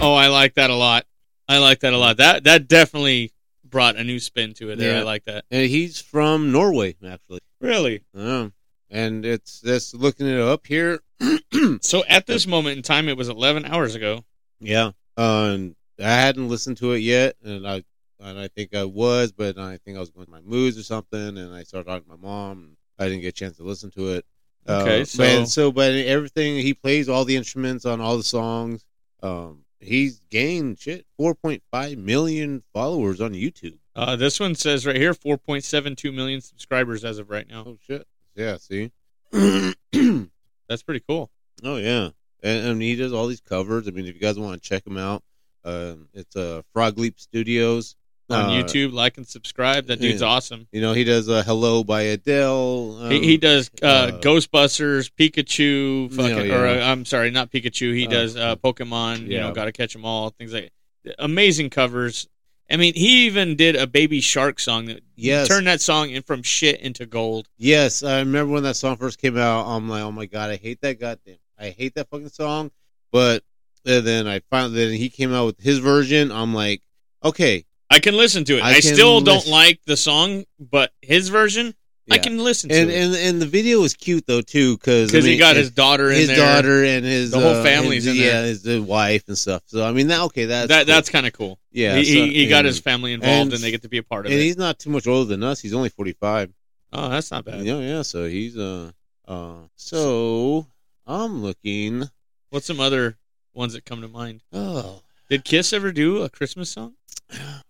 Oh, I like that a lot. I like that a lot. That that definitely brought a new spin to it. There, Yeah. I like that. and he's from Norway actually. Really. Yeah. and it's just looking it up here. So at this moment in time, it was 11 hours ago. Yeah, uh, and I hadn't listened to it yet, and I and I think I was, but I think I was going through my moods or something, and I started talking to my mom. And I didn't get a chance to listen to it. Okay, uh, so- but, so but everything he plays, all the instruments on all the songs. Um, he's gained shit four point five million followers on YouTube. Uh, this one says right here 4.72 million subscribers as of right now. Oh shit! Yeah, see. That's pretty cool. Oh yeah, and, and he does all these covers. I mean, if you guys want to check him out, um, it's uh, Frog Leap Studios On Uh, YouTube, like and subscribe. That dude's yeah. awesome. You know, he does uh, "Hello" by Adele. Um, he, he does uh, uh, Ghostbusters, Pikachu, fucking, Yeah, or uh, I'm sorry, not Pikachu. He Uh, does uh, Pokemon. You know, got to catch them all. Things like amazing covers. I mean, he even did a Baby Shark song that Yes. turned that song in from shit into gold. Yes, I remember when that song first came out. I'm like, oh my god, I hate that goddamn, I hate that fucking song. But uh, then I found then he came out with his version. I'm like, okay, I can listen to it. I I, still don't like the song, but his version, I can listen to and it and and the video is cute though too because because he got his daughter in his there. daughter and his The whole uh, family's his, in yeah, there. his uh, wife and stuff. So I mean, that okay, that's that cool. that's kind of cool. Yeah, he, so- he, he got his family involved, and, and- they get to be a part of and it. he's not too much older than us. He's only 45. Oh, that's not bad. Yeah, yeah. So he's uh uh. So I'm looking. What's some other ones that come to mind? Oh, Did Kiss ever do a Christmas song?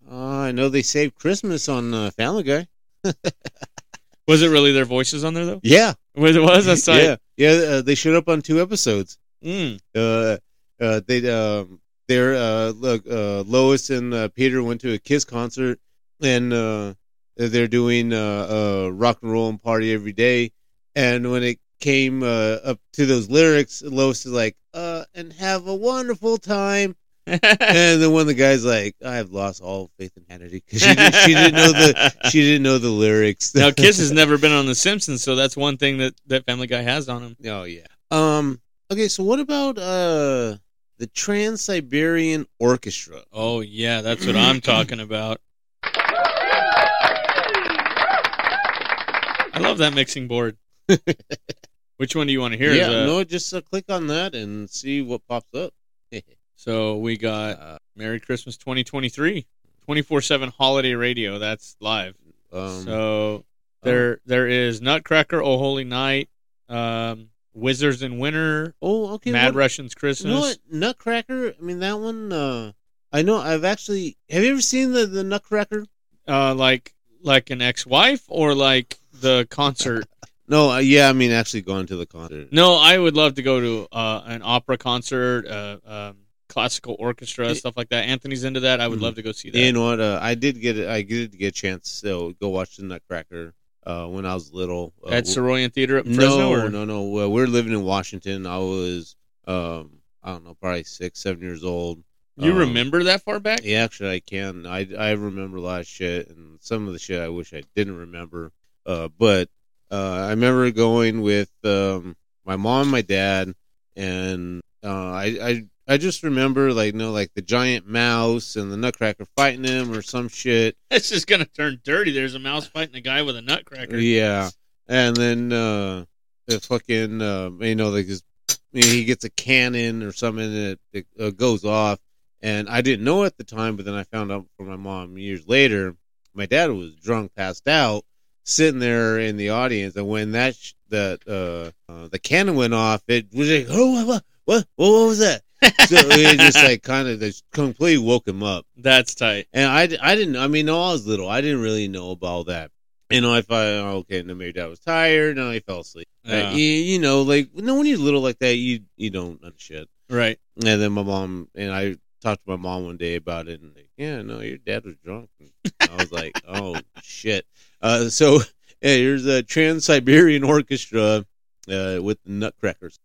uh, I know they saved Christmas on uh, Family Guy. Was it really their voices on there though? Yeah, Was it was? That's yeah, like, yeah. Uh, they showed up on two episodes. mm, Uh, uh, they um, they're uh, look, uh, Lois and uh, Peter went to a Kiss concert, and uh, they're doing uh, uh, rock and roll and party every day. And when it came uh, up to those lyrics, Lois is like, uh, "And have a wonderful time." And then one of the guys like, "I've lost all faith in humanity because she, did, she didn't know the she didn't know the lyrics." now Kiss has never been on The Simpsons, so that's one thing that that Family Guy has on him. Oh yeah. Um. Okay. So what about uh the Trans Siberian Orchestra? Oh yeah, that's what I'm talking about. I love that mixing board. Which one do you want to hear? yeah. No. Just uh, click on that and see what pops up. So we got Uh, Merry Christmas 2023, 24/7 holiday radio. That's live. um, so there there is Nutcracker, Oh Holy Night, um, Wizards in Winter, oh, okay. Mad what, Russians You Christmas. know what? Nutcracker. I mean that one. Uh, I know. I've actually. Have you ever seen the the Nutcracker? Uh, like like an ex-wife or like the concert. No. Uh, yeah. I mean, actually going to the concert. no, I would love to go to uh, an opera concert, uh, um, classical orchestra, stuff like that. Anthony's into that. I would Mhm. love to go see that. You know what? Uh, I did get. I did get a chance to go watch the Nutcracker. Uh, when I was little. Uh, At Saroyan Theater up in no, or? no, no. Well, we're living in Washington. I was um I don't know, probably six, seven years old. You Um, remember that far back? Yeah, actually, I can. I I remember a lot of shit, and some of the shit I wish I didn't remember. Uh, but uh, I remember going with um, my mom, and my dad, and uh, I I I just remember like you know like the giant mouse and the Nutcracker fighting him or some shit. It's just gonna turn dirty. There's a mouse fighting a guy with a nutcracker. Yeah, and then uh, the fucking uh, you know like his, he gets a cannon or something that it, uh, goes off, and I didn't know at the time, but then I found out from my mom years later. My dad was drunk, passed out, sitting there in the audience, and when that sh- that uh, uh, the cannon went off, it was like, oh, what, what, what, what was that? So it just like kind of just completely woke him up. That's tight. And I, I didn't, I mean, no, I was little. I didn't really know about that. You know, I, okay, no, maybe dad was tired. No, he fell asleep. Uh, Yeah. you, you know, like, no, when you're little like that, you, you don't know shit. Right. And then my mom, and I talked to my mom one day about it, and like, yeah, no, your dad was drunk. And I was like, oh, shit. Uh, so, yeah, here's a Trans Siberian Orchestra uh, with the Nutcrackers.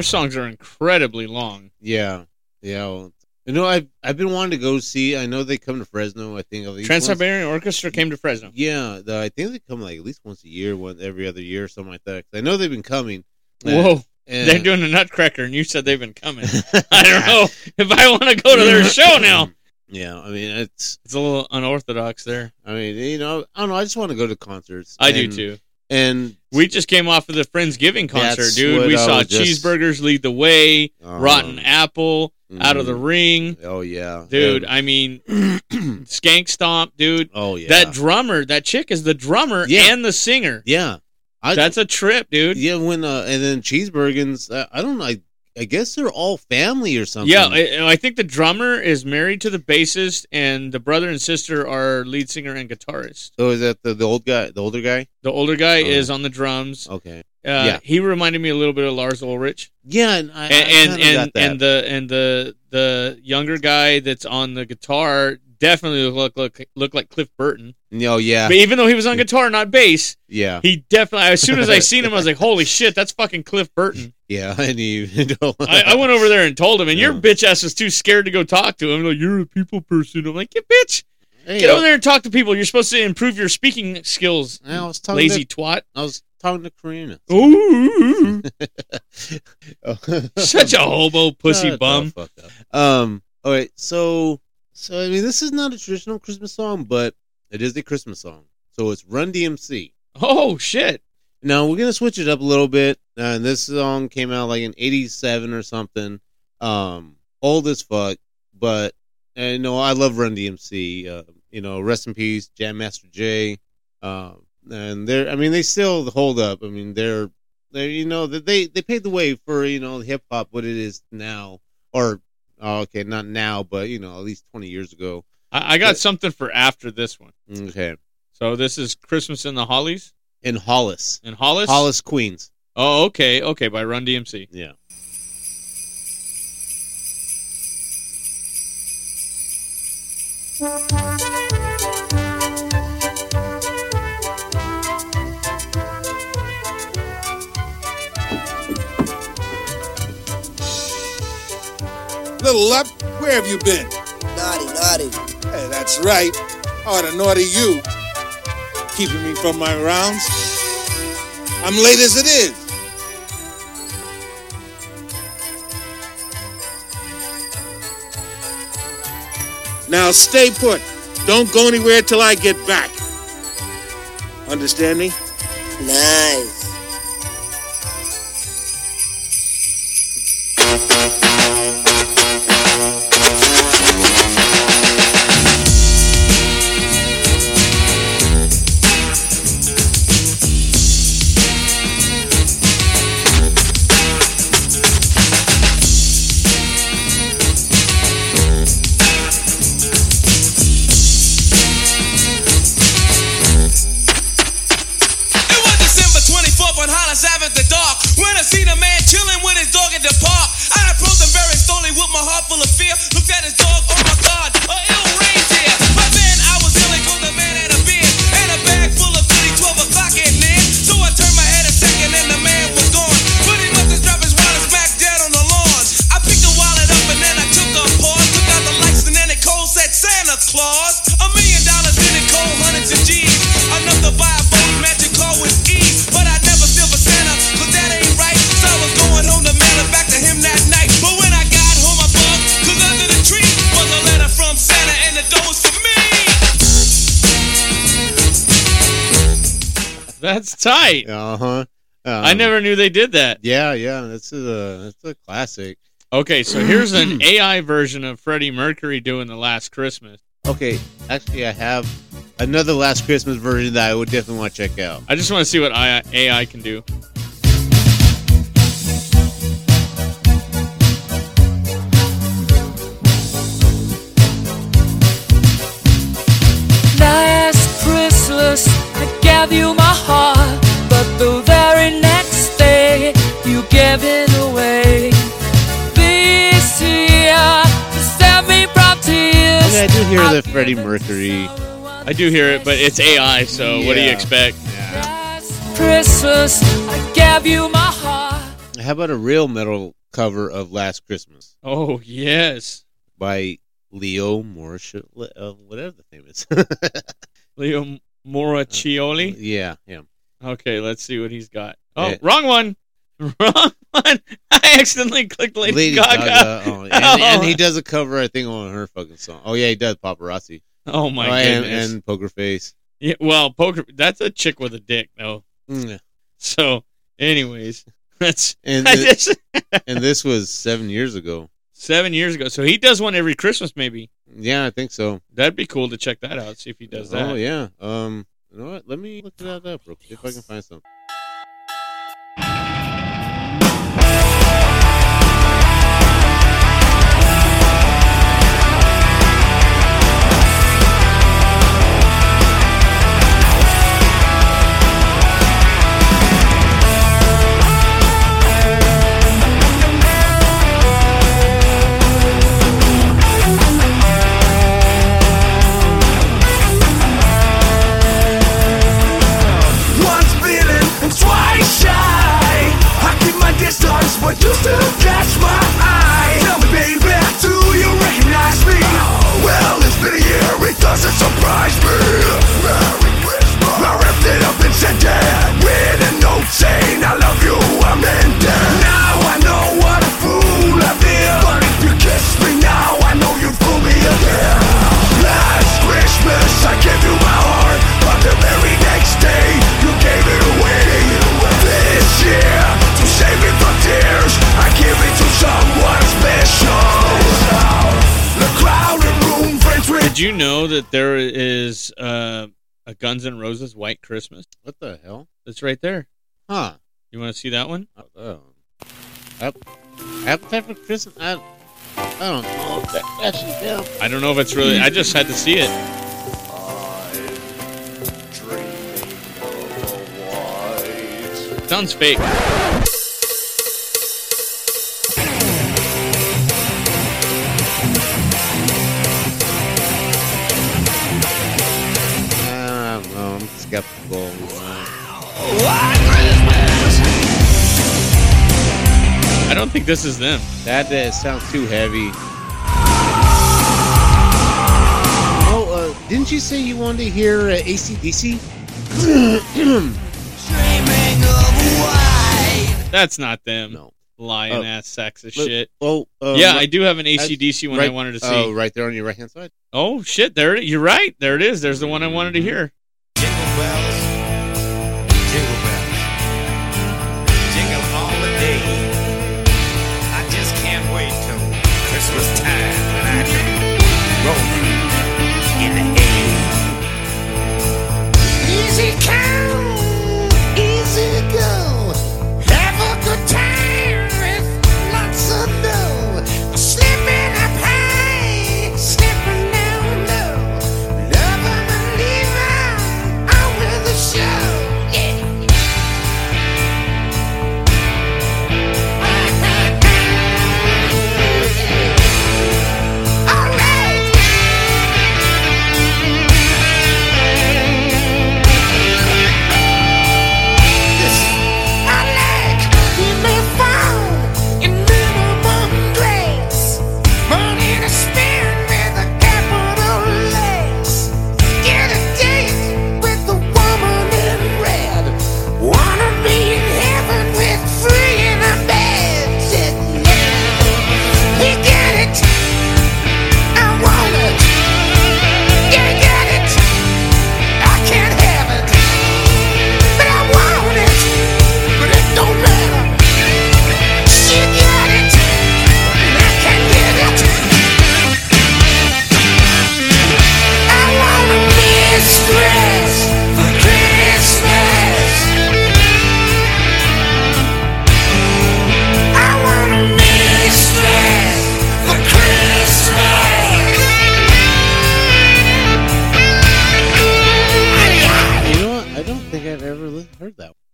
Their songs are incredibly long. Yeah, yeah. Well, you know, I've I've been wanting to go see. I know they come to Fresno. I think Trans Siberian Orchestra came to Fresno. Yeah, the, I think they come like at least once a year, one every other year, or something like that. I know they've been coming. Whoa. And- They're doing a Nutcracker, and you said they've been coming. I don't know if I want to go to their show now. Yeah, I mean it's It's a little unorthodox there. I mean, you know, I don't know. I just want to go to concerts. I do too. And We just came off of the Friendsgiving concert, dude. We I saw was just- Cheeseburgers Lead the Way, Um, Rotten Apple, Out of the mhm. Ring. oh yeah, Dude, And- I mean, Skank Stomp, dude. oh yeah, That drummer, that chick is the drummer Yeah. and the singer. yeah. I, That's a trip, dude. yeah. When uh, and then Cheeseburgers, uh, I don't. I, I guess they're all family or something. Yeah, I, I think the drummer is married to the bassist, and the brother and sister are lead singer and guitarist. so is that the, the old guy, the older guy? The older guy Oh. is on the drums. Uh, Okay. yeah. He reminded me a little bit of Lars Ulrich. Yeah, and I, and I and kinda got that. and the and the the younger guy that's on the guitar definitely look look look like Cliff Burton. oh yeah, But even though he was on guitar, not bass, yeah, he definitely. As soon as I seen him, I was like, "Holy shit, that's fucking Cliff Burton." Yeah. And you I, I went over there and told him, and your bitch ass was too scared to go talk to him. Like, you're a people person. I'm like, yeah, bitch, get over there and talk to people. You're supposed to improve your speaking skills. I was talking Lazy to, twat. I was talking to Karina. Ooh, such a hobo pussy bum. Um. All right. So, so I mean, this is not a traditional Christmas song, but it is a Christmas song. So it's Run DMC. Oh shit. Now we're gonna switch it up a little bit. Uh, and this song came out like in '87 or something. Um, old as fuck, but and know I love Run DMC. Uh, you know, rest in peace, Jam Master Jay. Um, and they're, I mean, they still hold up. I mean, they're, they, you know, they they paved the way for you know hip hop what it is now, or oh, okay, not now, but you know, at least twenty years ago. I, I got But- something for after this one. Okay, So this is Christmas in the Hollies in Hollis, in Hollis. Hollis, Queens. Oh, okay, okay, by Run DMC. Yeah. Little Lep, where have you been? Naughty, naughty. Hey, that's right. Oh, the naughty you. Keeping me from my rounds. I'm late as it is. Now stay put. Don't go anywhere till I get back. Understand me? Nice. That's tight. Uh huh. I never knew they did that. Yeah, yeah, that's a that's a classic. Okay, so here's an AI version of Freddie Mercury doing the Last Christmas. Okay, actually, I have another Last Christmas version that I would definitely want to check out. I just want to see what AI, AI can do. Last Christmas, I gave you my heart, but the very next day, you gave it away. This year, you saved me from tears. Yeah, I do hear the Freddie Mercury. I do hear it, but it's AI, so what do you Yeah. expect? Christmas, I gave you my heart. How about a real metal cover of Last Christmas Oh, yes. by Leo Morris, uh, whatever the name is? Leo Moracchioli. yeah, yeah. Okay, let's see what he's got. Oh, Yeah. wrong one. Wrong one. I accidentally clicked Lady, Gaga. Gaga. Oh, and, and he does a cover, I think, on her fucking song. Oh yeah, he does Paparazzi. Oh my Oh, and, goodness. and Poker Face. Yeah, well, poker. That's a chick with a dick, though. Mm. So, anyways, that's And I thi- just- and this was seven years ago. seven years ago. So he does one every Christmas, maybe. Yeah, I think so. That'd be cool to check that out. See if he does that. Oh yeah. Um, you know what? Let me look that up real quick if I can find some. it used catch my eye. Tell me baby, do you recognize me? Oh, well, it's been a year, it doesn't surprise me. Merry Christmas. I wrapped note saying I love you, I'm in debt. Now I know what a fool I But if you kiss me now, I know you'd fool me again. Last Christmas I gave you my heart But the very you know that there is uh, a Guns N' Roses White Christmas? What the hell? That's right there. Huh? You want to see that one? Oh. Ap- Appetite for Christmas? I, I don't know if that actually them. I don't know if it's really. I just had to see it. Sounds fake. Don't know. I'm skeptical. I don't think this is them. That uh, sounds too heavy. Oh, uh, didn't you say you wanted to hear uh, ACDC? That's not them. No. Lying Oh. ass sacks of Look, shit. Oh, uh, yeah, right- I do have an I- ACDC one I right- wanted to see. Oh, right there on your right hand side. Oh shit! There, it- you're right. There it is. There's the one I wanted to hear.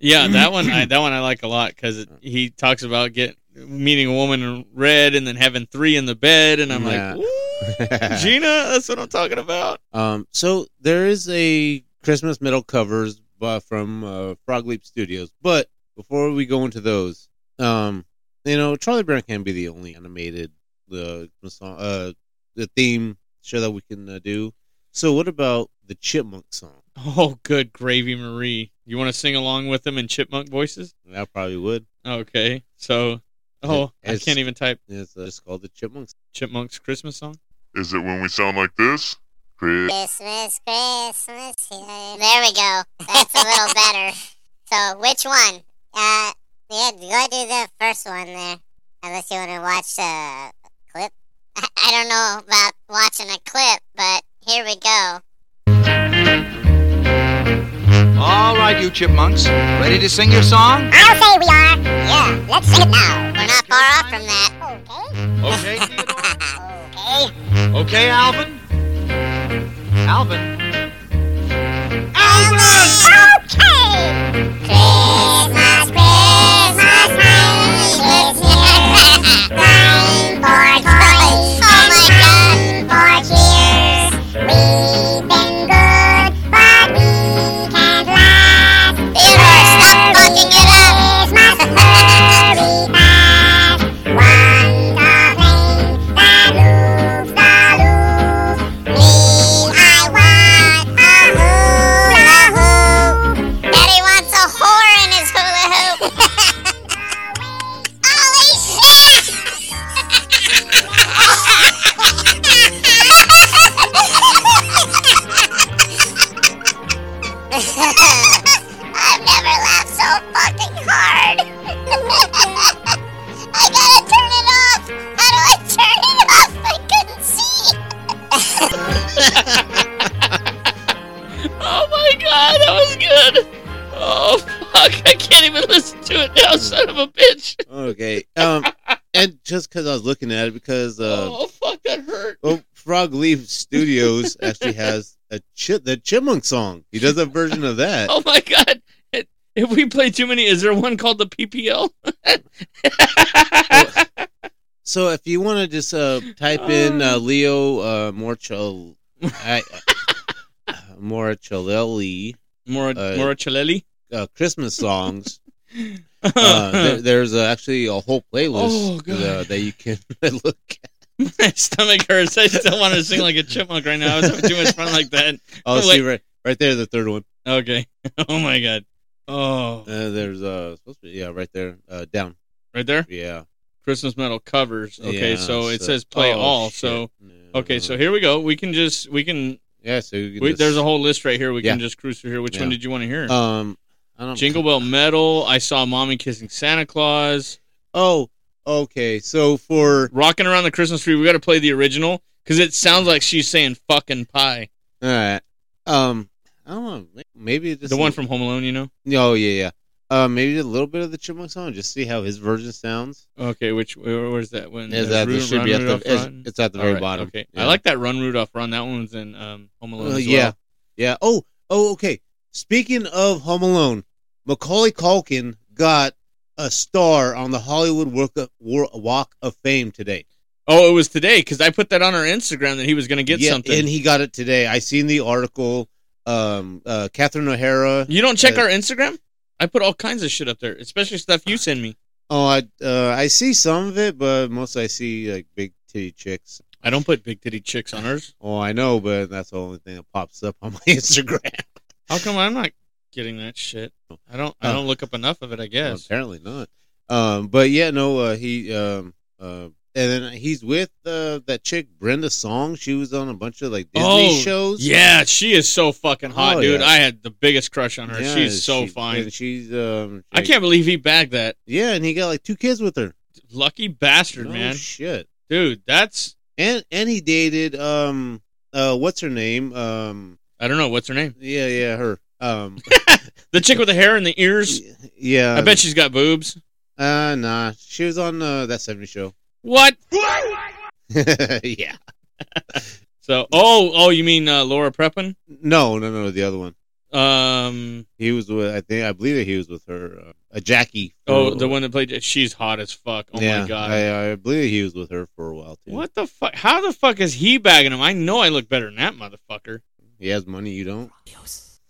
Yeah, that one. I, that one I like a lot because he talks about get meeting a woman in red and then having three in the bed, and I'm Yeah. like, Gina, that's what I'm talking about. Um, so there is a Christmas metal covers uh, from uh, Frog Leap Studios, but before we go into those, um, you know, Charlie Brown can't be the only animated the song, uh, the theme show that we can uh, do. So what about the Chipmunk song? Oh, good gravy, Marie. You want to sing along with them in chipmunk voices? I probably would. Okay, so oh, I can't even type It's uh, just called the Chipmunks. chipmunks Christmas song. Is it when we sound like this? Chris. Christmas, Christmas. yeah. There we go. That's a little better. So, which one? Uh, yeah, go do the first one there. Unless you want to watch a clip. I, I don't know about watching a clip, but here we go. All right, you chipmunks, ready to sing your song? I'll say we are. Yeah, let's sing it now. We're not far off from that. Okay, Okay. okay, Okay, Alvin. Alvin. Alvin! Okay. Christmas, Christmas oh my god, that was good. Oh fuck, I can't even listen to it now, son of a bitch. Okay. Um, and just because I was looking at it, because uh, Oh fuck, that hurt. well, Frog Leap Studios actually has a chi- the Chipmunk song. He does a version of that. Oh my god. It- If we play too many, is there one called the PPL? So if you want to just uh, type in uh, Leo uh, Morchel, I, uh, Morchelelli, Mora Uh, uh, Christmas songs. uh, there, there's uh, actually a whole playlist Oh, uh, that you can look at. My stomach hurts. I still want to sing like a chipmunk right now. I was having too much fun like that. Oh, Wait. see right, right there, the third one. Okay. Oh my god. Oh, Uh, there's uh, supposed to be yeah, right there, uh, down. right there. Yeah. Christmas metal covers. Okay, Yeah, so it says play oh, all. shit. So okay, so here we go. We can just we can. Yeah, so can We, just- there's a whole list right here. We can just cruise through here. Which Yeah. one did you want to hear? Um, I don't. Jingle Bell Metal. I saw Mommy kissing Santa Claus. Oh, okay. So for Rocking around the Christmas tree. We got to play the original because it sounds like she's saying fucking pie. all right, um, I don't know. Maybe The one from Home Alone, you know. Oh yeah, yeah. Uh, maybe a little bit of the Chipmunk song, just see how his version sounds. Okay, which where, where's that one? Is Uh, that- it should Run be at the- Rudolph, it's- Run? it's at the All very right, bottom. Okay, Yeah. I like that Run Rudolph Run. That one's in um, Home Alone. Uh, as yeah, well. yeah. Oh, oh, okay. Speaking of Home Alone, Macaulay Culkin got a star on the Hollywood Walk of, Walk of Fame today. Oh, it was today because I put that on our Instagram that he was going to get yeah, something. and he got it today. I seen the article. Um, uh, Catherine O'Hara. you don't check uh, our Instagram? I put all kinds of shit up there, especially stuff you send me. Oh, I uh, I see some of it, but most I see like big titty chicks. I don't put big titty chicks on ours. Oh, I know, but that's the only thing that pops up on my Instagram. How come I'm not getting that shit? I don't. I Uh, don't look up enough of it. I Well, guess. apparently not. Um, but yeah, no, uh, he um, uh, and then he's with uh, that chick Brenda Song. She was on a bunch of like Disney oh, shows. Yeah, she is so fucking hot, Oh, dude. yeah. I had the biggest crush on her. Yeah, She's so she- fine. and she's um, I can't believe he bagged that. Yeah, and he got like two kids with her. Lucky bastard, No man. shit, Dude, that's and and he dated um, uh, what's her name? Um, I don't know what's her name. yeah, yeah, her. Um, The chick with the hair and the ears. yeah, I bet she's got boobs. Uh, nah, she was on uh, that '70s show. What? yeah. So, oh, oh, you mean uh, Laura Prepon? No, no, no, the other one. Um, He was with, I think, I believe that he was with her, uh, a Jackie. for- oh, the one that played. She's hot as fuck. Oh yeah, my god. I, I believe he was with her for a while too. What the fuck? How the fuck is he bagging him? I know I look better than that motherfucker. He has money, you don't.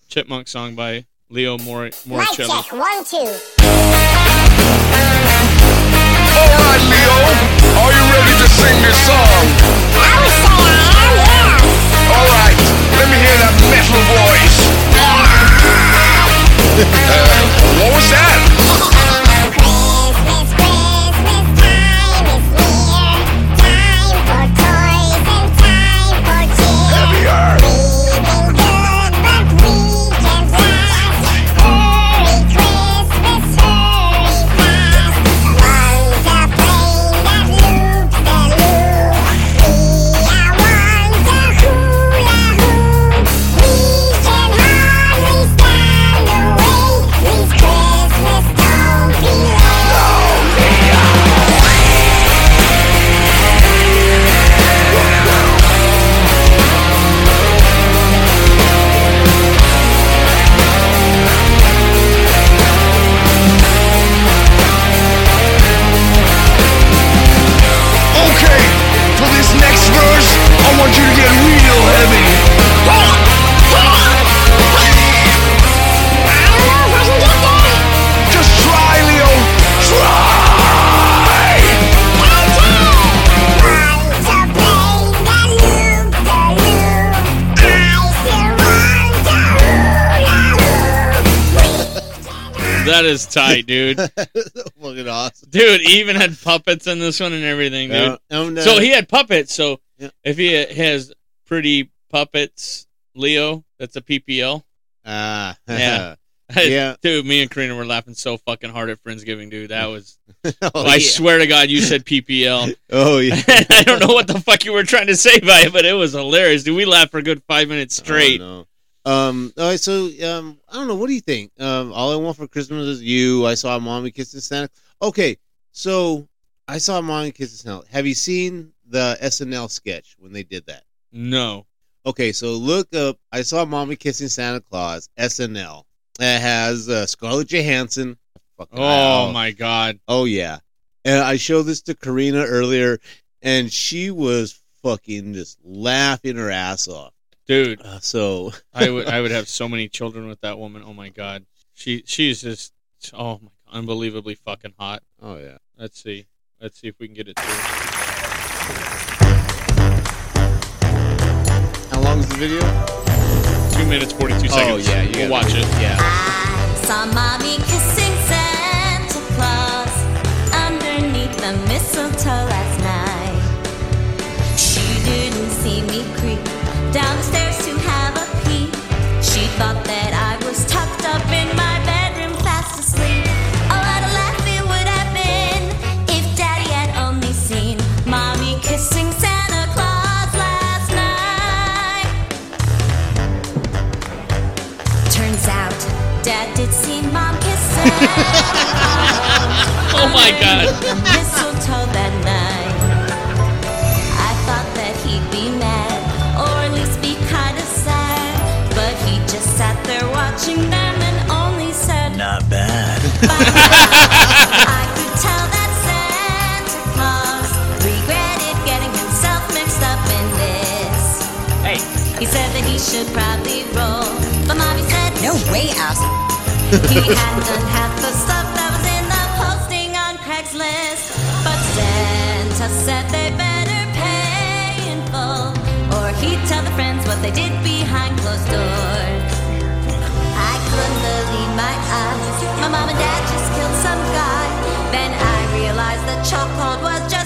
Chipmunk song by Leo Mor- Mic Moricelli. check, one, two. Alright, Leo, are you ready to sing this song? I would say I am, yeah. Alright, let me hear that metal voice. uh, what was that? Want you to get That is tight, dude. Fucking awesome. dude, even had puppets in this one and everything, dude. Uh, and, uh, so he had puppets. So Yeah. if he has pretty puppets, Leo, that's a PPL. Ah, Yeah. Yeah. dude. Me and Karina were laughing so fucking hard at Friendsgiving, dude. That was. Oh, I yeah. swear to God, you said PPL. Oh yeah. I don't know what the fuck you were trying to say by it, but it was hilarious, dude. We laughed for a good five minutes straight. Oh, no. Um. All right. So, um, I don't know. What do you think? Um, all I want for Christmas is you. I saw mommy kissing Santa. Okay. So I saw mommy kissing Santa. Have you seen the SNL sketch when they did that? No. Okay. So look up. I saw mommy kissing Santa Claus SNL. It has uh, Scarlett Johansson. Fucking- Oh my god. Oh yeah. And I showed this to Karina earlier, and she was fucking just laughing her ass off. Dude, Uh, so I would I would have so many children with that woman. Oh my god. She she's just oh my god, unbelievably fucking hot. Oh yeah. Let's see. Let's see if we can get it through. How long is the video? Two minutes forty two seconds. Oh yeah, you we'll watch it. Yeah. My god. mistletoe that night. I thought that he'd be mad, or at least be kind of sad. But he just sat there watching them and only said, Not bad. I could tell that Santa Claus regretted getting himself mixed up in this. Hey. He said that he should probably roll, but mommy said, No way, ass. he hadn't done half the what they did behind closed doors. I couldn't believe my eyes. My mom and dad just killed some guy. Then I realized the chokehold was just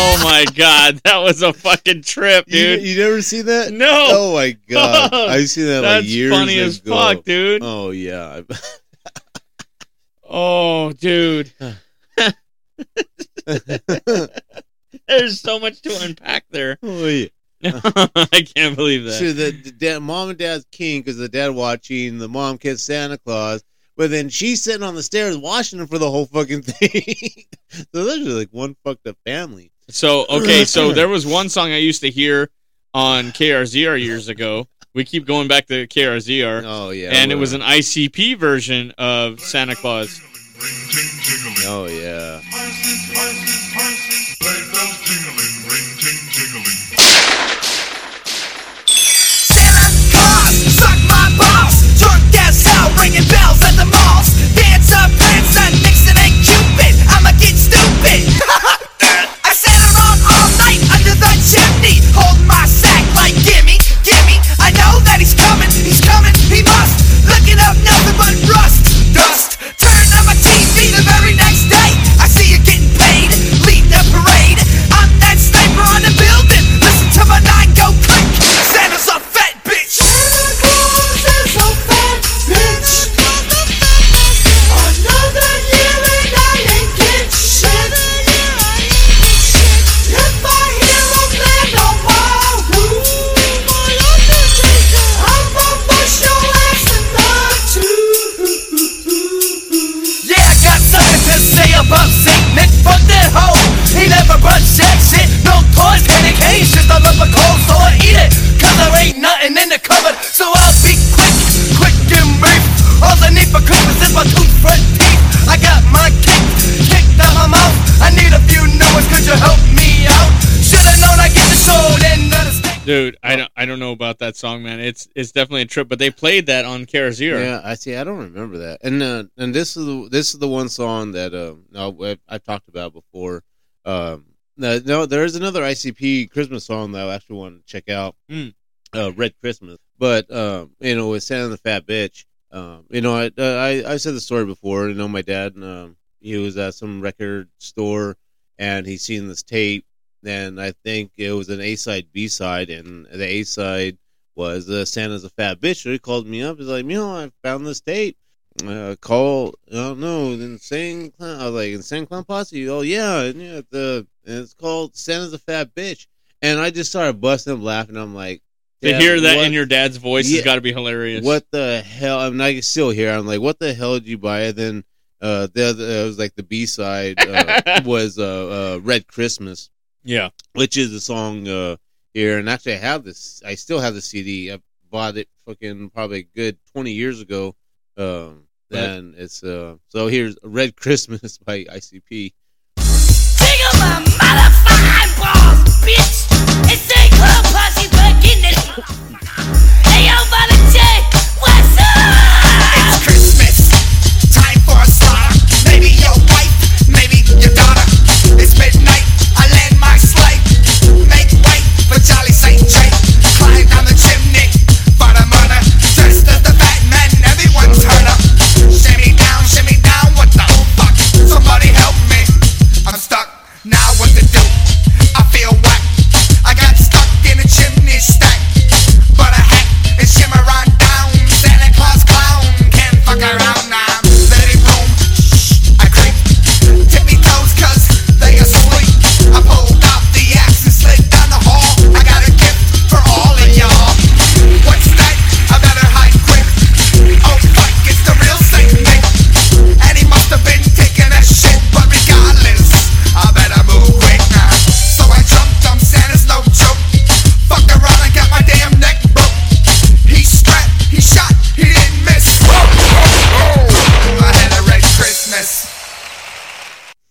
Oh my god, that was a fucking trip, dude. you never see that? No. Oh my god, I've seen that That's like years funny as ago. fuck, dude. Oh yeah. Oh, dude. There's so much to unpack there. oh yeah. I can't believe that. So the, the dad, mom and dad's king because the dad watching the mom kiss Santa Claus, but then she's sitting on the stairs watching him for the whole fucking thing. so those are like one fucked up family. So okay, so there was one song I used to hear on KRZR years ago. We keep going back to KRZR. Oh yeah, and it was an ICP version of Santa Claus. Oh yeah. Holding my sack like gimme, gimme. I know that he's coming, he's coming, he must. Looking up nothing but rust, dust. i up a cold, so I eat it. Cause there ain't nothing in the cupboard, so I'll be quick, quick and brief. All I need for Christmas is my teeth. I got my kicked out my mouth. I need a few new ones, could you help me out? Should've known I get the soul in the Dude, I don't, I don't know about that song, man. It's it's definitely a trip, but they played that on Kara's Yeah, I see. I don't remember that. And uh, and this is the, this is the one song that um, uh, I've, I've talked about before. Um, no, no, there is another ICP Christmas song that I actually want to check out. Mm. Uh, Red Christmas, but um, you know, with Santa the Fat Bitch. Um, you know, I, uh, I I said the story before. You know, my dad, um, he was at some record store and he seen this tape, and I think it was an A side, B side, and the A side was uh, Santa's a fat bitch. So he called me up. He's like, you know, I found this tape. Uh, call, I don't know, Insane Clown. I was like, Insane Clown Posse. Oh yeah, and yeah, the and it's called Santa's a fat bitch. And I just started busting up laughing. I'm like, To hear that what- in your dad's voice Yeah. has got to be hilarious. what the hell? I mean, I can still hear. I'm like, what the hell did you buy? And then uh, the other, it was like the B side uh, was uh, uh, Red Christmas. Yeah. which is a song uh, here. And actually, I have this. I still have the CD. I bought it fucking probably a good 20 years ago. Um, Right. it's uh, so here's Red Christmas by ICP. Hey, yo, volunteer,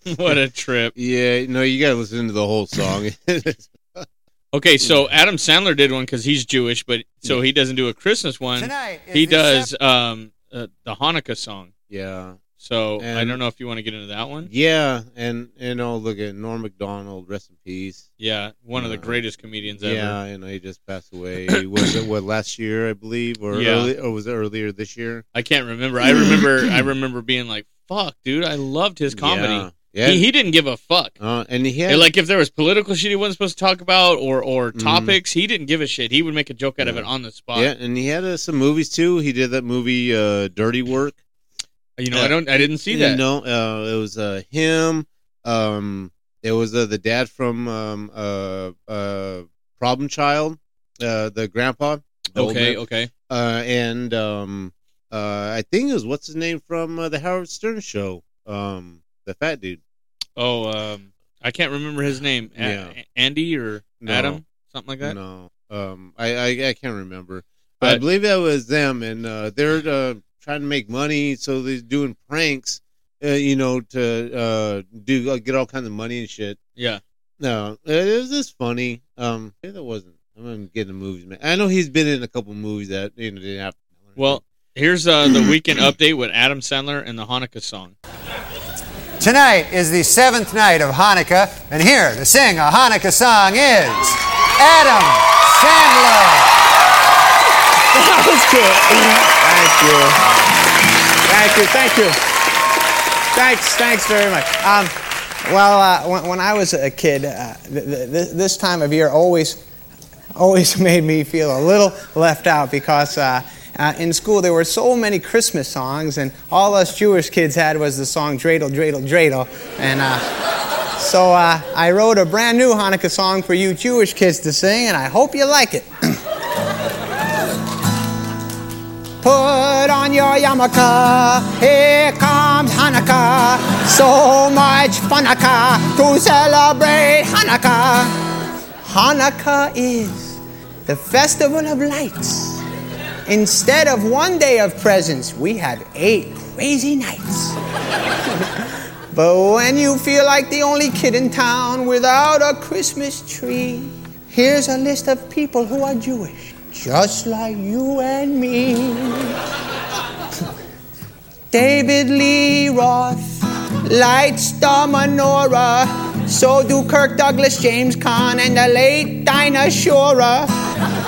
what a trip. Yeah, no, you got to listen to the whole song. Okay, so Adam Sandler did one because he's Jewish, but so he doesn't do a Christmas one. Tonight is he the does um uh, the Hanukkah song. yeah. So I And- don't know if you want to get into that one. Yeah, and you know, look at Norm Macdonald, rest in peace. Yeah, one of the Uh, greatest comedians ever. Yeah, you know, he just passed away. was it what last year, I believe, or Yeah. early, or was it earlier this year? I can't remember. I remember. I remember being like, "Fuck, dude, I loved his comedy." Yeah. Yeah. He, he didn't give a fuck. Uh, and he had And, like if there was political shit he wasn't supposed to talk about or or Mhm. topics, he didn't give a shit. He would make a joke out of it on the spot. Yeah, and he had uh, some movies too. He did that movie uh, Dirty Work. You know, I don't. I didn't see that. No, uh, it was uh, him. Um, it was uh, the dad from um, uh, uh, Problem Child, uh, the grandpa. the Okay, okay. Uh, and um, uh, I think it was what's his name from uh, the Howard Stern show. Um, the fat dude. Oh, um, I can't remember his name. A- Yeah. Andy or No. Adam, something like that. No, um, I, I I can't remember, but I believe that was them, and uh, they're uh, trying to make money, so they're doing pranks, uh, you know, to uh, do uh, get all kinds of money and shit. Yeah. No, it was just funny. Um, that wasn't. I'm getting the movies, man. I know he's been in a couple movies that you know didn't have. Well, here's uh, the weekend update with Adam Sandler and the Hanukkah song. Tonight is the seventh night of Hanukkah, and here to sing a Hanukkah song is Adam Sandler. That was good. Thank you. Thank you. Thank you. Thanks. Thanks very much. Um, well, uh, when, when I was a kid, uh, th- th- th- this time of year always, always made me feel a little left out because uh, uh, in school there were so many Christmas songs, and all us Jewish kids had was the song "Dreidel, Dreidel, Dreidel," and. Uh, so uh, I wrote a brand new Hanukkah song for you Jewish kids to sing, and I hope you like it. Put on your yarmulke, here comes Hanukkah. So much Hanukkah to celebrate Hanukkah. Hanukkah is the festival of lights. Instead of one day of presents, we have eight crazy nights. but when you feel like the only kid in town without a Christmas tree, Here's a list of people who are Jewish, just like you and me. David Lee Roth lights the menorah. So do Kirk Douglas, James Caan, and the late Dinah Shore.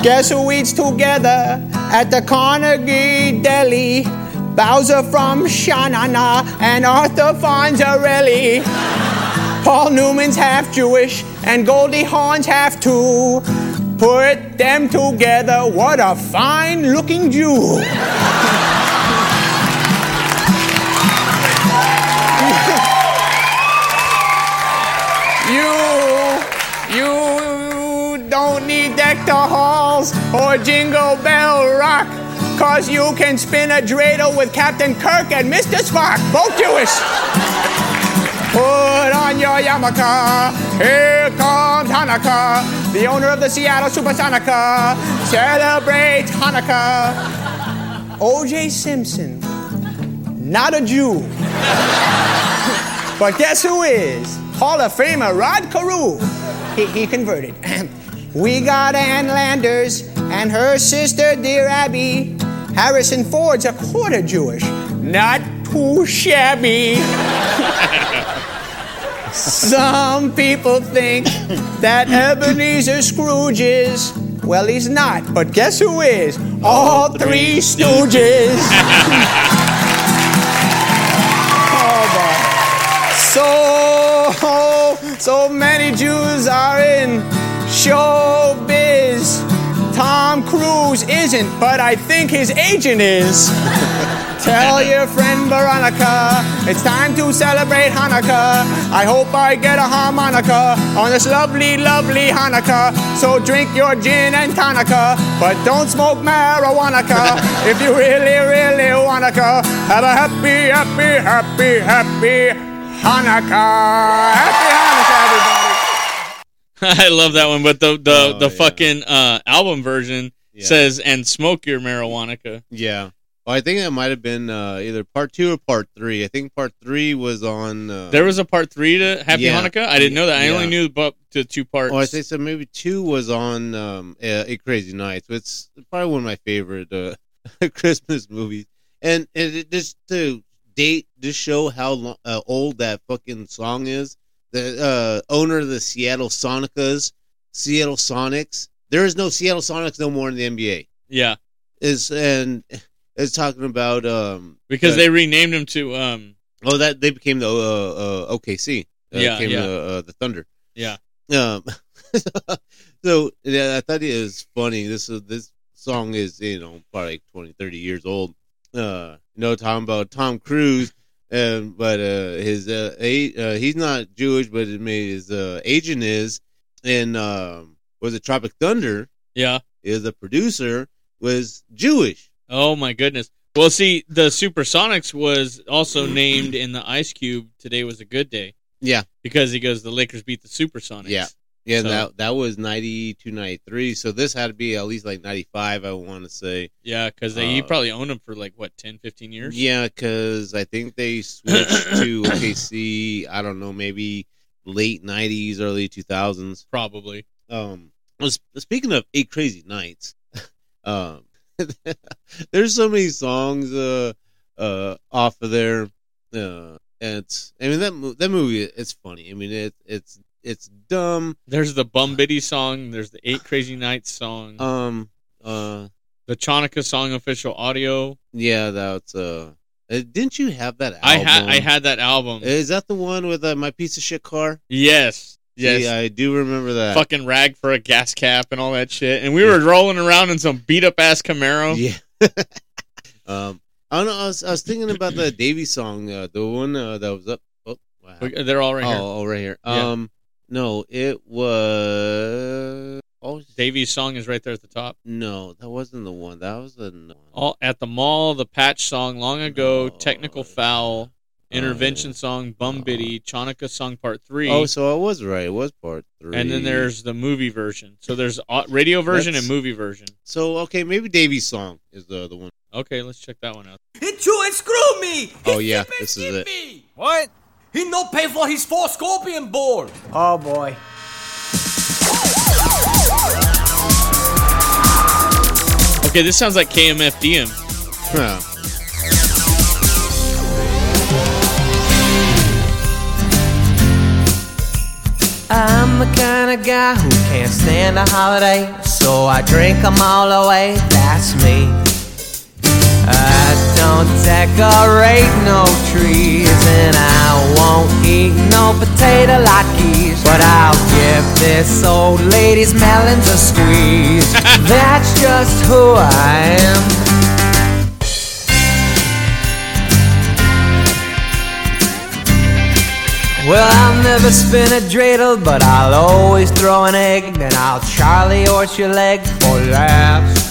Guess who eats together at the Carnegie Deli? Bowser from Sha Na Na and Arthur Fonzarelli. Paul Newman's half Jewish and Goldie Hawn's half too. Put them together, what a fine looking Jew. Don't need Deck the Halls or Jingle Bell Rock. Cause you can spin a dreidel with Captain Kirk and Mr. Spock, both Jewish. Put on your yarmulke. Here comes Hanukkah. The owner of the Seattle Supersonica celebrates Hanukkah. O.J. Simpson, not a Jew. but guess who is? Hall of Famer Rod Carew. He, he converted. we got Ann Landers and her sister, dear Abby. Harrison Ford's a quarter Jewish. Not too shabby. Some people think that Ebenezer Scrooge is. Well, he's not, but guess who is? All three Stooges. oh, boy. So, so many Jews are in showbiz. Tom Cruise isn't, but I think his agent is. Tell your friend Veronica it's time to celebrate Hanukkah. I hope I get a harmonica on this lovely, lovely Hanukkah. So drink your gin and tonica, but don't smoke marijuana if you really, really wanna have a happy, happy, happy, happy Hanukkah. Happy Hanukkah. I love that one, but the the Oh, the yeah. fucking uh, album version Yeah. says "and smoke your marijuana." Yeah. Well, I think that might have been uh, either part two or part three. I think part three was on. Uh, There was a part three to Happy Yeah. Hanukkah. I didn't know that. I Yeah. only knew about the two parts. Oh, I say so. Maybe two was on um, uh, Eight Crazy Nights. It's probably one of my favorite uh, Christmas movies. And, and it just to date, just show how lo- uh, old that fucking song is. The uh, owner of the Seattle Sonicas, Seattle Sonics. There is no Seattle Sonics no more in the NBA. yeah, Is and it's talking about um because the- they renamed him to um. Oh, that they became the uh, uh, OKC. Uh, Yeah, became yeah. The, uh, the Thunder. Yeah. Um, so yeah, I thought it was funny. This is this song is you know probably like 20, 30 years old. Uh, you know, talking about Tom Cruise, and but uh, his uh, a, uh, he's not Jewish, but his uh, agent is, and um, was it Tropic Thunder? Yeah. Is the producer was Jewish. Oh my goodness. Well, see, the Supersonics was also named in the Ice Cube. Today was a good day. Yeah. because he goes, the Lakers beat the Supersonics. Yeah. Yeah, So- that that was 92, 93. So this had to be at least like 95, I want to say. Yeah, because Uh, probably owned them for like what 10, 15 years. Yeah, because I think they switched to OKC, I don't know, maybe late 90s, early 2000s. Probably. Um, speaking of Eight Crazy Nights, um, there's so many songs uh, uh, off of there. Uh, and it's, I mean, that, that movie, it's funny. I mean, it, it's, it's dumb. There's the Bum Biddy song. There's the Eight Crazy Nights song. Um, uh, the Chanukah song official audio. Yeah, that's uh. uh, Didn't you have that album? I had I had that album. Is that the one with uh, my piece of shit car? Yes. Yes. See, I do remember that. Fucking rag for a gas cap and all that shit. And we were rolling around in some beat up ass Camaro. Yeah. um, I don't know. I was, I was thinking about the Davy song, uh, the one uh, that was up. Oh, wow. They're all right oh, here. Oh, right here. Um, no, it was. Oh Davies' song is right there at the top. no, that wasn't the one. That was the. All at the mall, the patch song, long ago, technical foul, intervention song, bum biddy, Chanukah song part three. Oh, so I was right. It was part three. and then there's the movie version. So there's au- radio version That's- and movie version. So okay, maybe Davy's song is the the one. Okay, let's check that one out. He chew and screw me. Oh yeah, this is it. What? He no pay for his four scorpion board. Oh boy. Okay, this sounds like KMFDM. Yeah. I'm the kind of guy who can't stand a holiday, so I drink 'em all away. That's me. I don't decorate no trees, and I won't eat no potato latkes, but I'll give this old lady's melons a squeeze. That's just who I am. Well, I'll never spin a dreidel, but I'll always throw an egg. Then I'll Charlie horse your leg for laughs.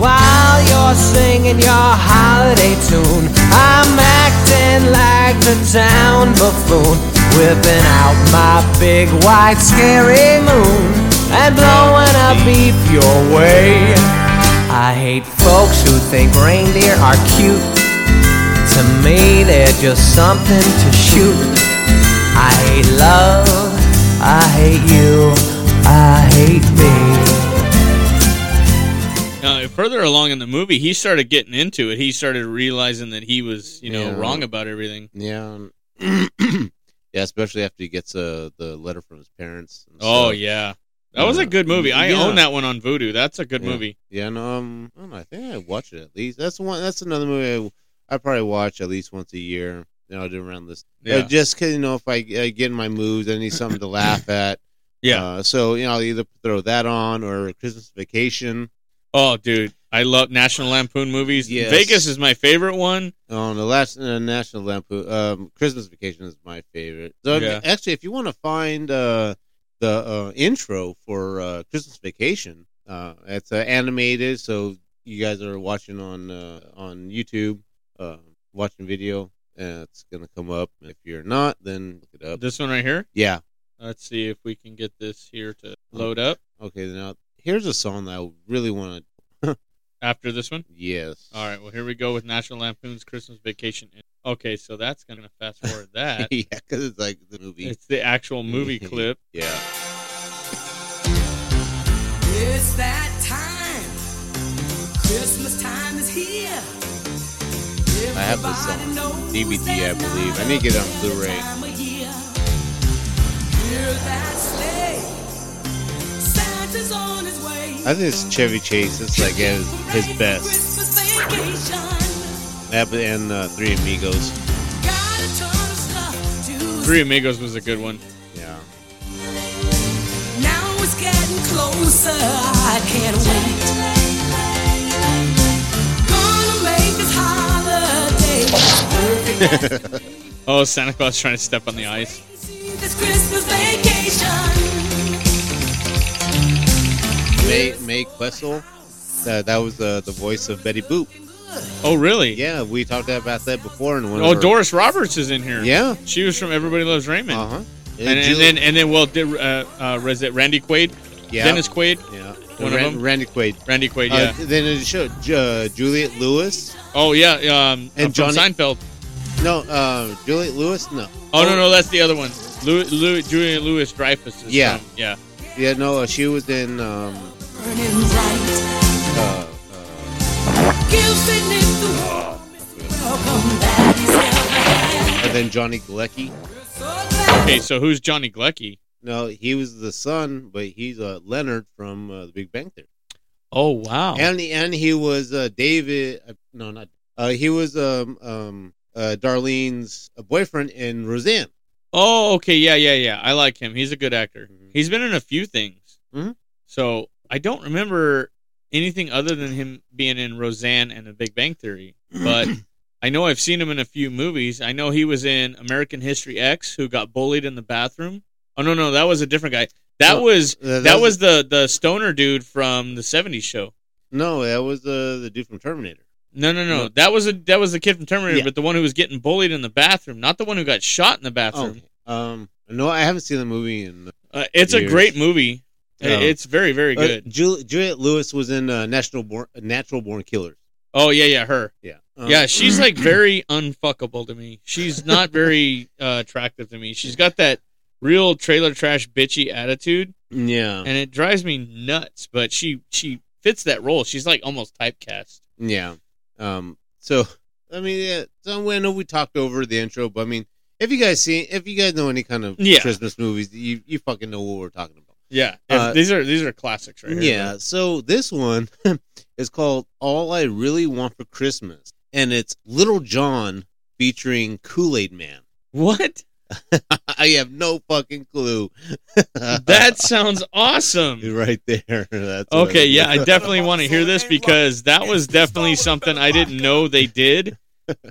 While you're singing your holiday tune, I'm acting like the town buffoon, whipping out my big white scary moon and blowing a beef your way. I hate folks who think reindeer are cute. To me, they're just something to shoot. I hate love, I hate you, I hate me. Further along in the movie, he started getting into it. He started realizing that he was, you know, Yeah. wrong about everything. Yeah. yeah, especially after he gets uh, the letter from his parents. and Oh yeah, that was a good movie. I Yeah. own that one on Vudu. That's a good Yeah. movie. Yeah, no, um, I don't know. I think I watched it at least. That's one. That's another movie I, I probably watch at least once a year. You know, around this. Yeah. Uh, just 'cause, you know, if I, I get in my moods, I need something to laugh at. Yeah. Uh, so you know, I'll either throw that on or Christmas Vacation. Oh, dude, I love National Lampoon movies. Yes. Vegas is my favorite one. On the last uh, National Lampoon, um, Christmas Vacation is my favorite. So Yeah. actually, if you want to find uh, the uh, intro for uh, Christmas Vacation, uh, it's uh, animated. So you guys are watching on uh, on YouTube, uh, watching video, and it's gonna come up. If you're not, then look it up. This one right here. Yeah. Let's see if we can get this here to load up Okay. Now here's a song that I really want to. after this one. yes. All right. Well, here we go with National Lampoon's Christmas Vacation. Okay, so that's gonna fast forward that. yeah, because it's like the movie. It's the actual movie clip. Yeah. It's that time. Christmas time is here. I have this on DVD, I believe. I need to get it on Blu-ray. I think it's Chevy Chase. It's like his, his best. That and uh, Three Amigos. Got a ton of stuff to Three Amigos was a good one. Yeah. Now it's getting closer. I can't wait. Gonna make this holiday perfect. oh, Santa Claus trying to step on the ice. May May Questel. That that was uh, the voice of Betty Boop. Oh, really? Yeah, we talked about that before. In one Oh, of our- Doris Roberts is in here. Yeah. she was from Everybody Loves Raymond. Uh-huh. And, and then and then well, did, uh, uh, was it Randy Quaid? Yeah. Dennis Quaid. Yeah. One Ran- of them. Randy Quaid. Randy Quaid. Uh, Yeah. then it showed uh, Juliette Lewis. oh yeah. Um, And Johnny- Seinfeld. No, uh, Juliette Lewis. No. Oh, no, no, that's the other one. Louis, Louis, Julian Lewis Dreyfus. Yeah. from- yeah. Yeah, no, uh, she was in. Um, Burning uh, Give Sydney the welcome back. He's ever and then Johnny Galecki. Okay, so who's Johnny Galecki? No, he was the son, but he's uh, Leonard from uh, The Big Bang Theory. Oh wow. And and he was uh, David. Uh, no, not. Uh, he was um um uh, Darlene's boyfriend in Roseanne. Oh, okay, yeah, yeah, yeah. I like him. He's a good actor. Mm-hmm. He's been in a few things. Mhm. So I don't remember anything other than him being in Roseanne and The Big Bang Theory. But I know I've seen him in a few movies. I know he was in American History X, who got bullied in the bathroom. Oh no, no, that was a different guy. That No, was uh, that that was- was the the stoner dude from the '70s show. No, that was uh, the dude from Terminator. No, no, no. No. That was a that was the kid from Terminator, Yeah. but the one who was getting bullied in the bathroom, not the one who got shot in the Oh, bathroom. um, no, I haven't seen the movie in. Uh, it's a great movie. It's very, very Uh, good. Jul- Juliette Lewis was in uh, National Born, Natural Born Killers. Oh yeah, yeah, her. Yeah, Um, yeah, she's like very unfuckable to me. She's not very uh, attractive to me. She's got that real trailer trash bitchy attitude. Yeah. and it drives me nuts. But she she fits that role. She's like almost typecast. Yeah. Um. So I mean, yeah. So I know we talked over the intro, but I mean, if you guys see, if you guys know any kind of Yeah. Christmas movies, you you fucking know what we're talking about. Yeah, Uh, these are these are classics right here. Yeah. So this one is called "All I Really Want for Christmas," and it's Little John featuring Kool Aid Man. What? I have no fucking clue. that sounds awesome. right there. That's Okay, yeah, I definitely want to hear this because that was definitely something I didn't know they did,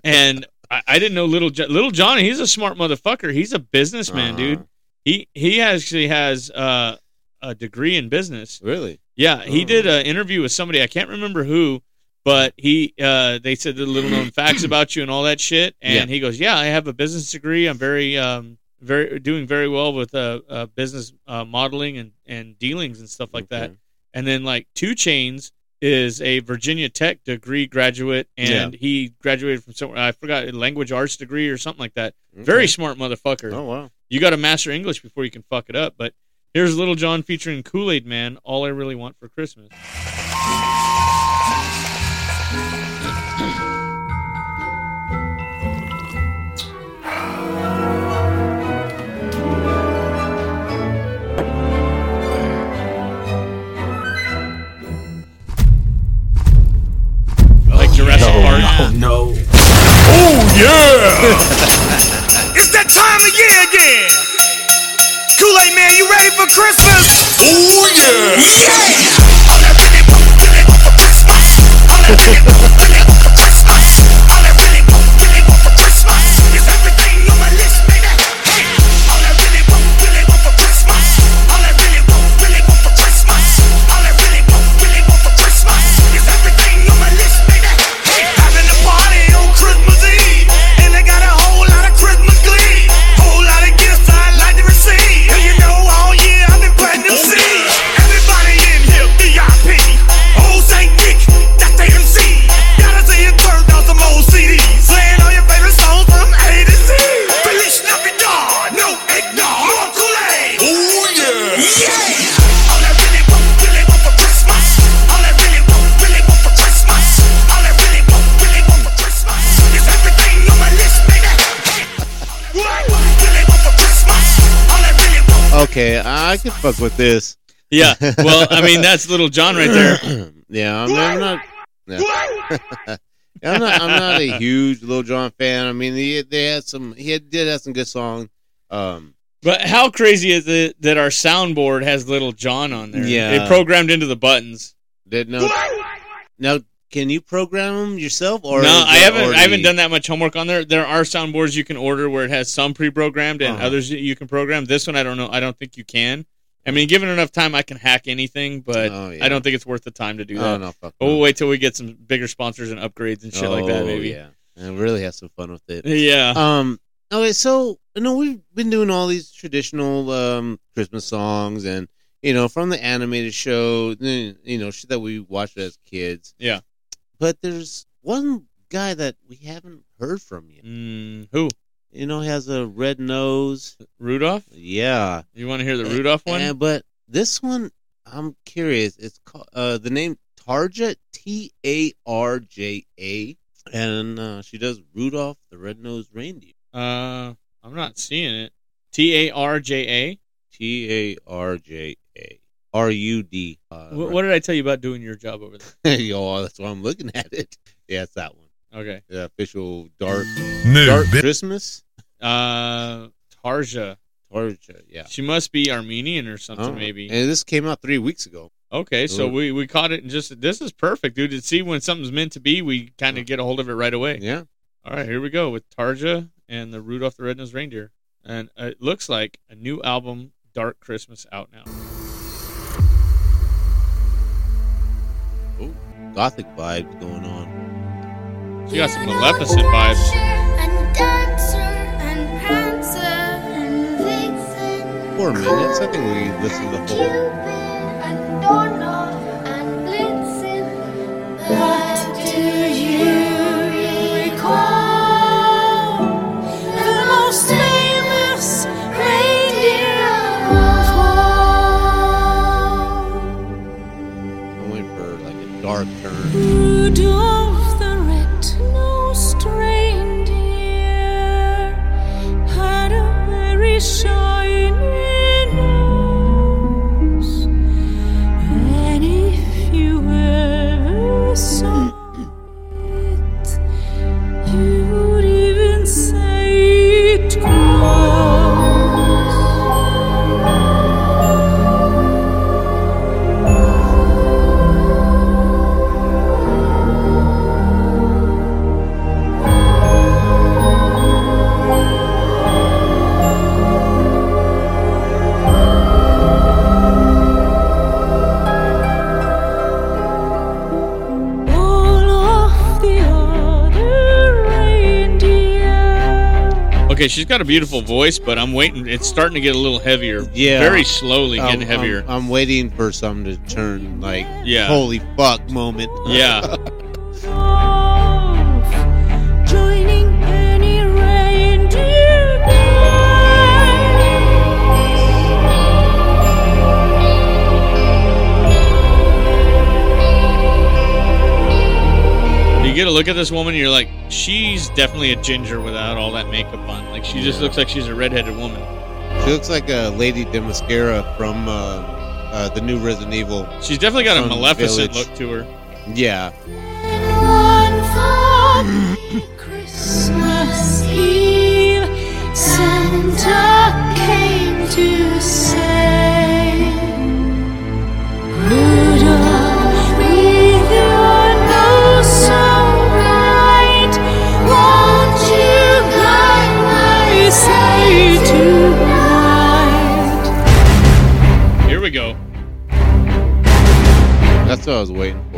and I, I didn't know little jo- little Johnny. He's a smart motherfucker. He's a businessman, Uh-huh. dude. He he actually has uh, a degree in business. Really? Yeah, he Oh. did an interview with somebody I can't remember who, but he uh, they said the little known facts about you and all that shit, and Yeah. he goes, "Yeah, I have a business degree. I'm very um very doing very well with uh, uh business uh, modeling and and dealings and stuff like that." And then like 2 Chainz is a Virginia Tech degree graduate, and he graduated from somewhere I forgot a language arts degree or something like that. Very smart motherfucker. Oh wow. You got to master English before you can fuck it up. But here's Little John featuring Kool Aid Man. All I really want for Christmas. Like Jurassic Park. no. Oh, yeah! it's that time of year again! Kool Aid Man, you ready for Christmas? Oh, yeah! Yeah! I can fuck with this. Yeah. Well, I mean, that's Little John right there. yeah, I'm, I'm not. Yeah. Yeah, I'm not. I'm not a huge Little John fan. I mean, he they had some. He had, did have some good songs. Um, But how crazy is it that our soundboard has Little John on there? Yeah. They programmed into the buttons. did not. no. Now, can you program them yourself, or no, I haven't. already- I haven't done that much homework on there. There are soundboards you can order where it has some pre-programmed and Uh-huh. others you can program. This one, I don't know. I don't think you can. I mean, given enough time, I can hack anything, but Oh, yeah. I don't think it's worth the time to do Oh, that. no, fuck we'll no. wait till we get some bigger sponsors and upgrades and shit like that. Oh, Maybe. yeah, and really have some fun with it. Yeah. Um. Okay, so you know we've been doing all these traditional um Christmas songs, and you know from the animated show, you know shit that we watched as kids. Yeah. But there's one guy that we haven't heard from yet. Mm, who? You know, has a red nose. Rudolph. Yeah. You want to hear the Rudolph one? And, but this one, I'm curious. It's called uh, the name Tarja T A R J A, and uh, she does Rudolph the Red-Nosed Reindeer. Uh, I'm not seeing it. T A R J A. T A R J A R U D. Uh, What, what did I tell you about doing your job over there? Yo, that's why I'm looking at it. Yeah, it's that one. Okay. The official dark No, dark bit- Christmas. Uh, Tarja. Tarja, yeah. She must be Armenian or something, Oh, maybe. And this came out three weeks ago. Okay, so Ooh. we, we caught it and just this is perfect, dude. To see when something's meant to be, we kind of get a hold of it right away. Yeah. All right, here we go with Tarja and the Rudolph the Red-Nosed Reindeer, and uh, it looks like a new album, Dark Christmas, out now. Oh, gothic vibes going on. She got some Maleficent vibes. And Dancer and Prancer and Vixen. Four minutes. I think we listened to the whole. partner. Okay, she's got a beautiful voice, but I'm waiting. It's starting to get a little heavier. Yeah, very slowly getting um, I'm- heavier. I'm, I'm waiting for something to turn like Yeah. holy fuck moment. Yeah. get a look at this woman, you're like, she's definitely a ginger without all that makeup on. Like she just looks like she's a redheaded woman. She looks like a Lady Dimitrescu from uh, uh, the new Resident Evil. She's definitely got a from Maleficent Village. look to her. Yeah. What I was waiting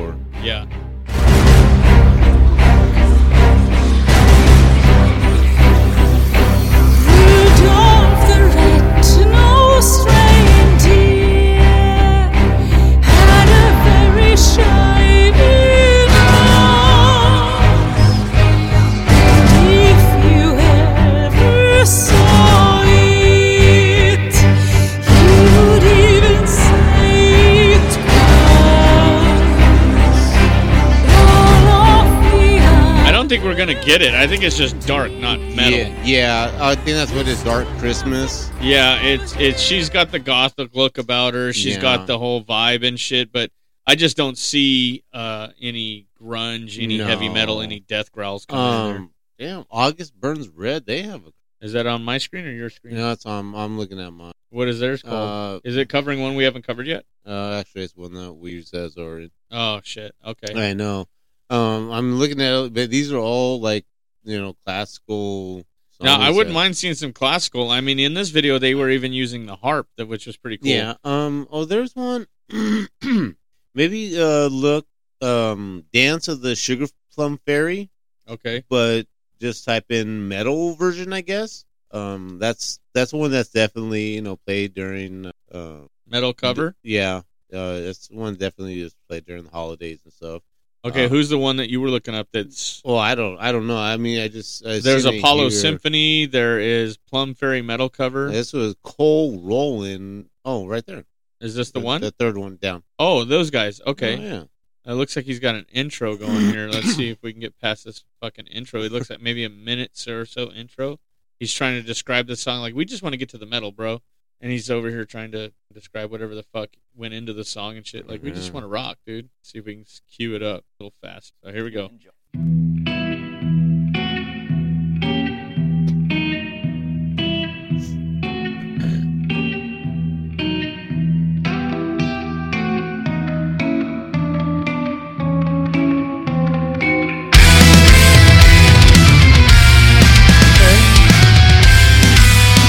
get it. I think it's just dark, not metal. Yeah, yeah, I think that's what it's Dark Christmas. Yeah, it's it's she's got the gothic look about her. She's Yeah. got the whole vibe and shit, but I just don't see uh any grunge, any heavy metal, any death growls coming in Um, damn, August Burns Red. They have a. Is that on my screen or your screen? No, it's on. I'm looking at mine. What is theirs called? Uh, is it covering one we haven't covered yet? Uh, actually, it's one that we use as already. Oh shit. Okay. I know. Um, I'm looking at it, but these are all like you know classical. Now I wouldn't that- mind seeing some classical. I mean, in this video they were even using the harp, that which was pretty cool. Yeah. Um. Oh, there's one. Maybe uh look um Dance of the Sugar Plum Fairy. Okay. But just type in metal version, I guess. Um. That's that's one that's definitely you know played during uh Metal cover. Yeah. Uh, it's one definitely just played during the holidays and stuff. Okay, Uh, who's the one that you were looking up? That's well, I don't, I don't know. I mean, I just I there's Apollo. Symphony. There is Plum Fairy metal cover. This was Cole Rolland. Oh, right there. Is this the one? The third one down. Oh, those guys. Okay. Oh, yeah. It looks like he's got an intro going here. Let's see if we can get past this fucking intro. It looks like maybe a minute or so intro. He's trying to describe the song like we just want to get to the metal, bro. And he's over here trying to describe whatever the fuck went into the song and shit. Like we just want to rock, dude. See if we can cue it up a little fast. So here we go.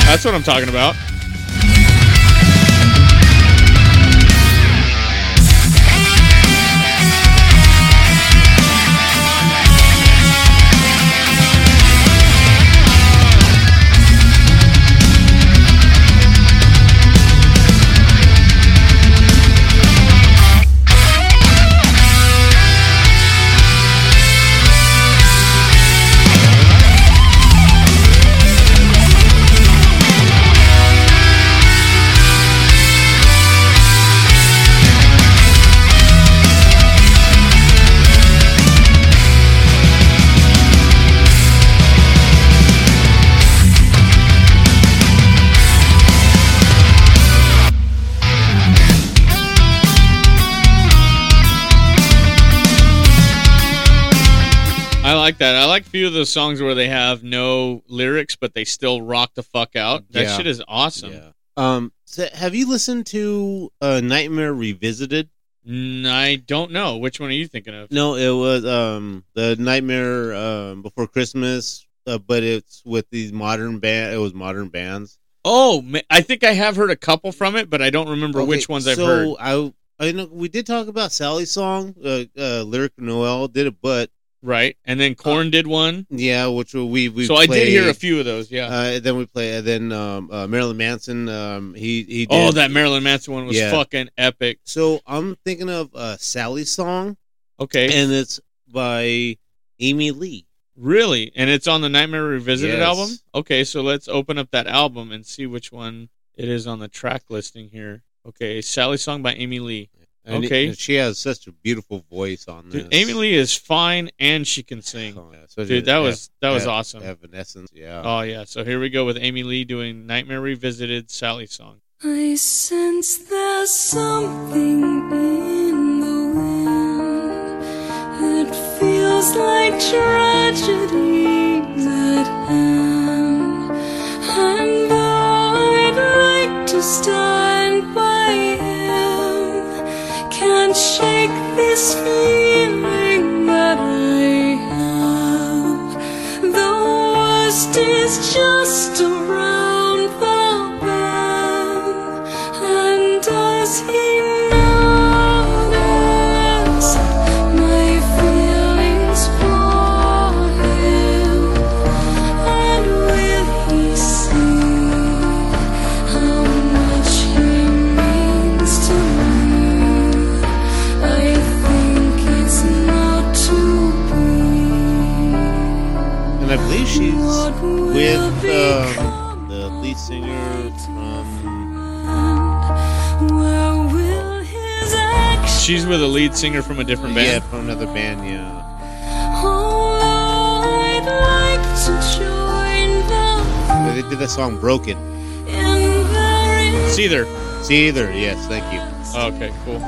That's what I'm talking about. Like that. I like a few of those songs where they have no lyrics, but they still rock the fuck out. That Yeah. shit is awesome. Um, so have you listened to uh, Nightmare Revisited? Mm, I don't know. Which one are you thinking of? No, it was um the Nightmare um, Before Christmas, uh, but it's with these modern band. It was modern bands. Oh, ma- I think I have heard a couple from it, but I don't remember Okay, which ones I've so heard. I I know we did talk about Sally's song, uh, uh, lyric Noel did it, but right? And then Korn did one. Yeah, which we we. So I did hear a few of those. Yeah. Uh, then we play. And then um, uh, Marilyn Manson. Um, he he. Did, oh, that Marilyn Manson one was Yeah. fucking epic. So I'm thinking of uh, Sally's song. Okay. And it's by Amy Lee. Really? And it's on the Nightmare Revisited Yes. album? Okay, so let's open up that album and see which one it is on the track listing here. Okay, Sally Song by Amy Lee. And okay. and she has such a beautiful voice on this. Dude, Amy Lee is fine and she can oh, sing. So Dude, that Ev- was that was awesome. Evanescence, yeah. Oh yeah. So here we go with Amy Lee doing Nightmare Revisited Sally Song. I sense there's something in the wind that feels like tragedy's at hand. Um, and though I'd like to stand by him, shake this feeling that I have. The worst is just around the bend. And does he I believe she's with um, the lead singer from. Where will his actions She's with a lead singer from a different band. Yeah, from another band, yeah. Like to join them They did that song Broken. in their See there. Seether, yes, thank you. Okay, cool.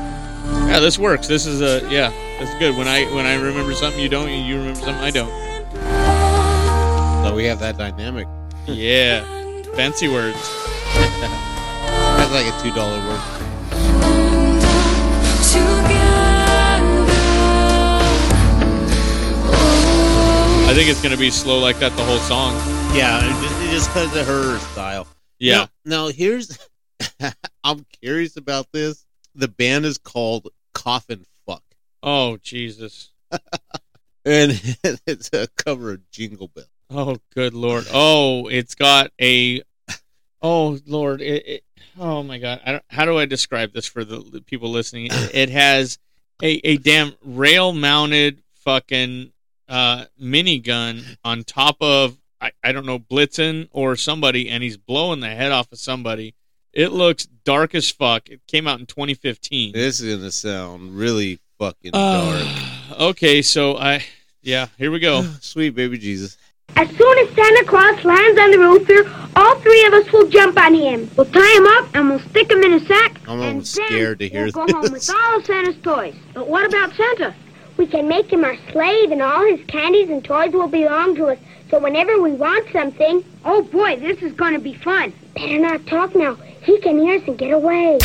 Yeah, this works. This is a yeah, that's good. When I when I remember something you don't, you remember something I don't. So we have that dynamic. Yeah, fancy words. That's like a two dollar word. I think it's gonna be slow like that the whole song. Yeah, it just- because of her style. Yeah. Now, now here's, I'm curious about this. The band is called Coffin Fuck, Oh Jesus. and it's a cover of Jingle Bell. Oh good lord. Oh, it's got a. Oh lord. It, it, oh my god. I don't, how do I describe this for the, the people listening? It, it has a a damn rail mounted fucking uh minigun on top of I, I don't know Blitzen or somebody, and he's blowing the head off of somebody. It looks dark as fuck. It came out in 2015. This is gonna sound really fucking Uh, dark. Okay, so I yeah, here we go. Sweet baby Jesus. As soon as Santa Claus lands on the roof here, all three of us will jump on him. We'll tie him up and we'll stick him in a sack. I'm and almost then scared to hear we'll go home with all of Santa's toys. But what about Santa? We can make him our slave, and all his candies and toys will belong to us. So whenever we want something, oh boy, this is going to be fun. Better not talk now. He can hear us and get away.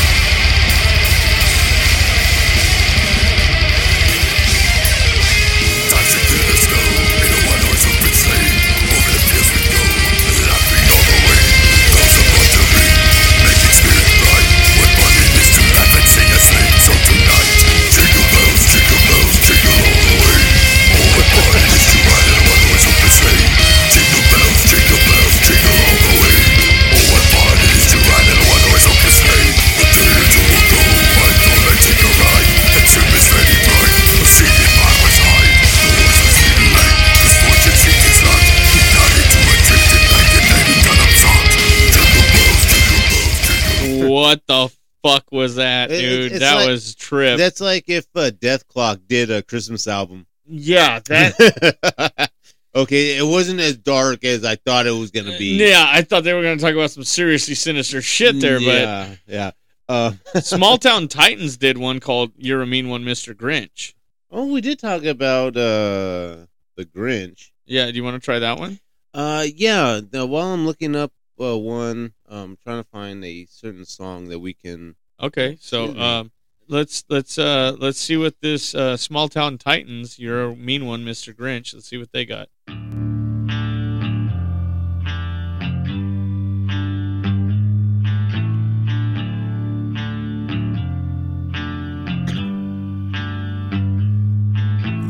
What the fuck was that, It- it- dude? that like- was trip. That's like if uh, Dethklok did a Christmas album. yeah, that. okay, it wasn't as dark as I thought it was gonna be. yeah, I thought they were going to talk about some seriously sinister shit there, Yeah, yeah. Uh, Small Town Titans did one called "You're a Mean One, Mr. Grinch." oh, we did talk about uh, the Grinch. Yeah, do you want to try that one? Uh, yeah. Now, while I'm looking up uh, one, I'm trying to find a certain song that we can. Okay, so um, let's let's uh let's see what this uh, Small Town Titans. You're a mean one, Mr. Grinch. Let's see what they got.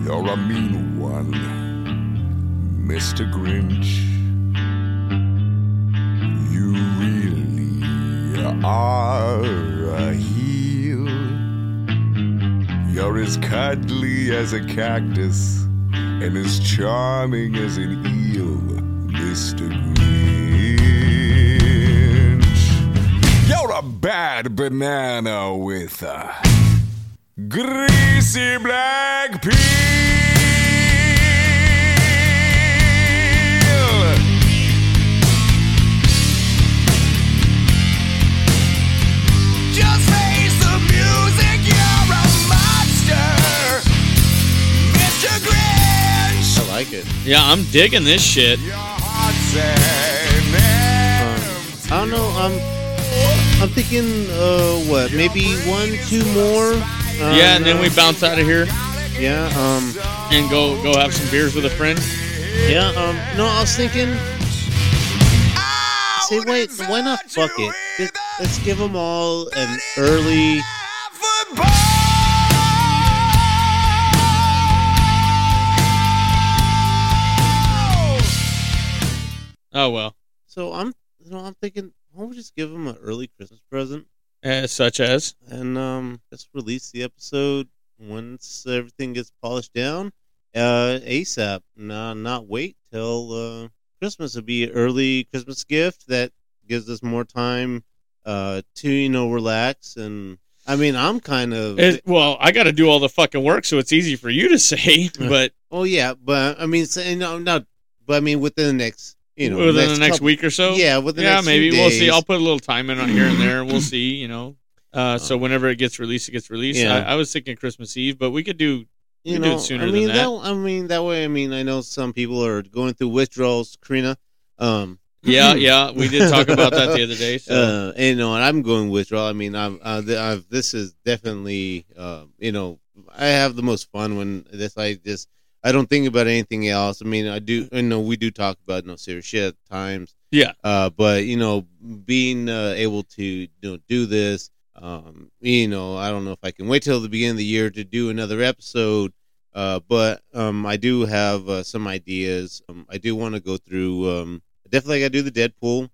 You're a mean one, Mr. Grinch. Are a heel. You're as cuddly as a cactus and as charming as an eel, Mr. Grinch. You're a bad banana with a greasy black peel. Like it. Yeah, I'm digging this shit. I don't know. I'm I'm thinking, uh, what? Maybe one, two more. Um, yeah, and then we bounce out of here. Yeah. Um. And go go have some beers with a friend. Yeah. Um. No, I was thinking. Say, wait. Why not? Fuck it. Let- Let's give them all an early. Oh well. So I'm, you know, I'm thinking, why don't we just give them an early Christmas present? Uh, such as and um, let's release the episode once everything gets polished down. Uh, ASAP. Nah, not wait till uh, Christmas. It'll be an early Christmas gift that gives us more time uh, to you know relax. And I mean, I'm kind of It, well, I got to do all the fucking work, so it's easy for you to say. But oh yeah, but I mean, so, no, not. But I mean, within the next you know within the next couple- week or so, Yeah, within yeah, maybe we'll see. I'll put a little time in on here and there. We'll see. You know, uh, so whenever it gets released, it gets released. Yeah. I, I was thinking Christmas Eve, but we could do you know, do it sooner I mean than that. I mean that way. I mean, I know some people are going through withdrawals. Karina, um, Yeah, yeah, we did talk about that the other day, so. uh, and, you know, and I'm going withdrawal. I mean, uh, th- I've, this is definitely, uh, you know, I have the most fun when this. I just, I don't think about anything else. I mean, I do. I know, we do talk about no serious shit at times. Yeah. Uh, but you know, being uh, able to you know do this, um, you know, I don't know if I can wait till the beginning of the year to do another episode. Uh, but um, I do have uh, some ideas. Um, I do want to go through. Um, definitely, got to do the Deadpool.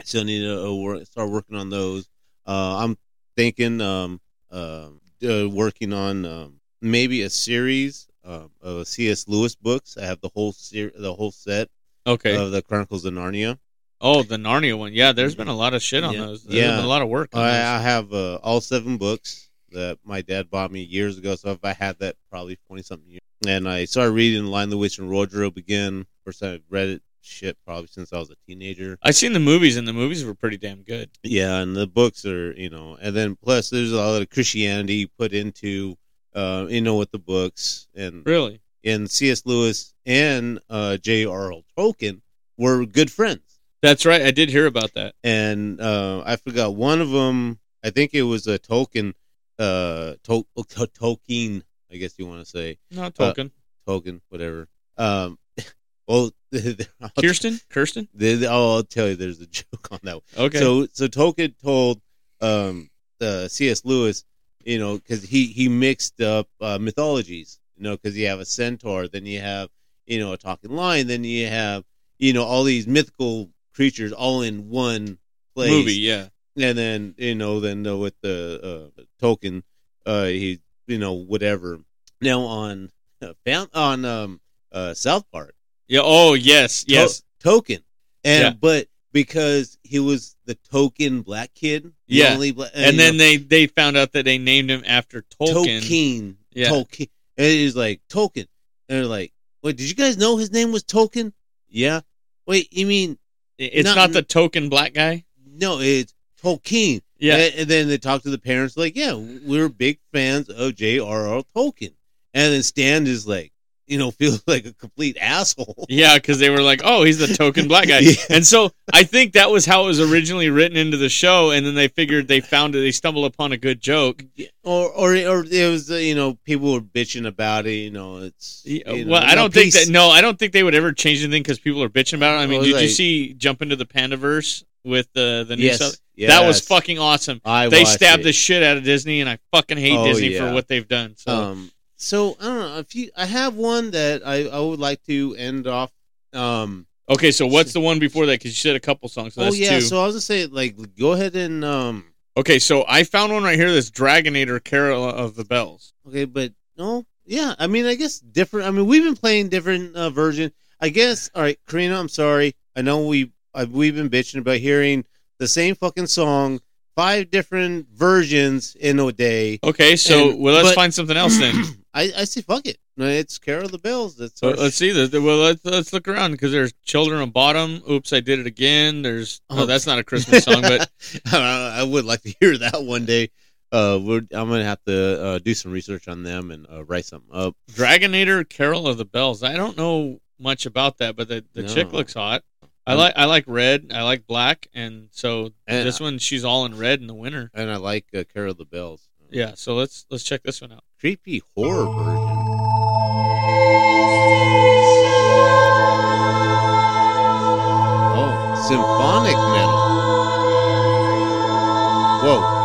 I still need to uh, work, start working on those. Uh, I'm thinking um, uh, uh, working on um, maybe a series uh, of C.S. Lewis books. I have the whole ser- the whole set. Okay. Of the Chronicles of Narnia. Oh, the Narnia one. Yeah, there's been a lot of shit on Yeah. those. There's been a lot of work. On I, those. I have uh, all seven books that my dad bought me years ago. So if I had that probably twenty something years, and I started reading *Lion, the Witch, and Wardrobe* again. First time I've read it, shit, probably since I was a teenager. I've seen the movies, and the movies were pretty damn good. Yeah, and the books are you know, and then plus there's a lot of Christianity put into uh, you know with the books and Really? and C.S. Lewis and uh, J.R.R. Tolkien were good friends. That's right. I did hear about that. and uh, I forgot one of them. I think it was a Tolkien, uh, to- to- Tolkien. I guess you want to say No, Uh, Tolkien. Tolkien, whatever. Um, well, Kirsten, Kirsten. they- oh, I'll tell you, there's a joke on that. One. Okay. So, so Tolkien told um, uh, C.S. Lewis, you know, because he he mixed up uh, mythologies, you know, because you have a centaur, then you have you know a talking lion, then you have you know all these mythical creatures all in one place. Movie, yeah. And then you know, then uh, with the uh, Tolkien, uh, he you know whatever. Now on uh, found on um uh South Park. Yeah. Oh, yes, yes. To- token. And Yeah. but because he was the token black kid, the Yeah. only bla- and you then know, they they found out that they named him after Tolkien. Tolkien, Yeah. Tolkien, and he's like Tolkien, and they're like, wait, did you guys know his name was Tolkien? Yeah. Wait, you mean It's not, the token black guy. no, it's Tolkien. Yeah. And, and then they talk to the parents, like, yeah, we're big fans of J.R.R. Tolkien. And then Stan is like, you know, feel like a complete asshole. Yeah, because they were like, "Oh, he's the token black guy," Yeah. and so I think that was how it was originally written into the show. And then they figured they found it, they stumbled upon a good joke. Or, or, or it was, uh, you know, people were bitching about it. You know, it's. you know, well, I don't think that. No, I don't think they would ever change anything because people are bitching about it. I mean, Well, did you see jump into the Panderverse with the the new Yes, stuff? That was fucking awesome. I they stabbed it. the shit out of Disney, and I fucking hate Oh, Disney yeah. for what they've done. So Um, so I don't know if you. I have one that I, I would like to end off Um. Okay, so what's the one before that? Because you said a couple songs. So oh yeah. two. So I was gonna say, like, go ahead and um. okay, so I found one right here. That's Dragonator Carol of the Bells. Okay, but no, yeah. I mean, I guess different. I mean, we've been playing different uh, version. I guess. All right, Karina. I'm sorry. I know we uh, we've been bitching about hearing the same fucking song, five different versions in a day. Okay, so And- well, let's but- find something else then. I I say fuck it. It's Carol of the Bells. That's our let's see. The, well, let's, let's look around because there's Children of Bodom. Oops, I did it again. There's oh, Oh. that's not a Christmas song, but I I would like to hear that one day. Uh, we're, I'm gonna have to uh, do some research on them and uh, write something up. Dragonator Carol of the Bells. I don't know much about that, but the, the chick looks hot. I Um, like I like red. I like black, and so And this one she's all in red in the winter. And I like uh, Carol of the Bells. Yeah, so let's let's check this one out. Creepy horror version. Oh, symphonic metal. Whoa.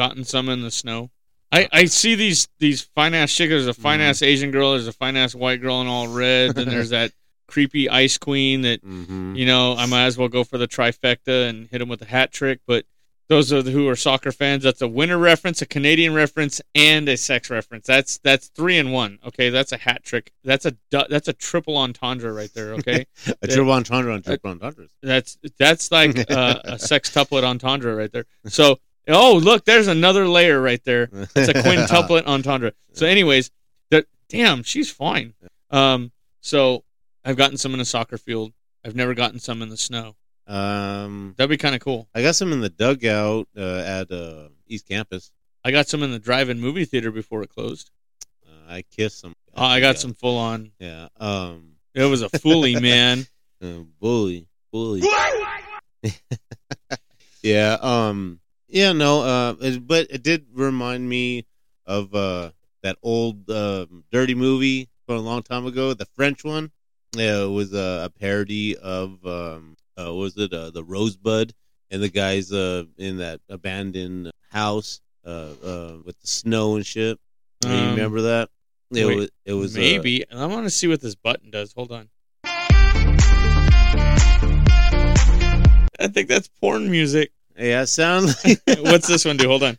Gotten some in the snow? I, I see these these fine ass chicks. There's a fine ass Asian girl. There's a fine ass white girl in all red. Then there's that creepy ice queen that Mm-hmm. you know I might as well go for the trifecta and hit them with a hat trick. But those are the, who are soccer fans. That's a winter reference, a Canadian reference, and a sex reference. That's that's three in one. Okay, that's a hat trick. That's a du- that's a triple entendre right there. Okay, A triple entendre on triple entendres. That's that's like uh, a sextuplet entendre right there. So oh look, there's another layer right there. It's a quintuplet entendre. So anyways, that damn, she's fine. Um, so I've gotten some in a soccer field. I've never gotten some in the snow. Um, That'd be kind of cool. I got some in the dugout uh, at uh, East Campus. I got some in the drive-in movie theater before it closed. Uh, I kissed some. Oh, I got some full on. Yeah. Um, It was a fully man. uh, bully, bully. yeah. Um. Yeah. No. Uh. it- But it did remind me of uh that old um dirty movie from a long time ago, the French one. Yeah, it was a, a parody of um. Uh, what was it uh, the Rosebud and the guys uh in that abandoned house uh uh with the snow and shit. Do you Um, remember that? It wait, was. It was uh, maybe. I want to see what this button does. Hold on. I think that's porn music. Yeah, sounds like What's this one do? Hold on.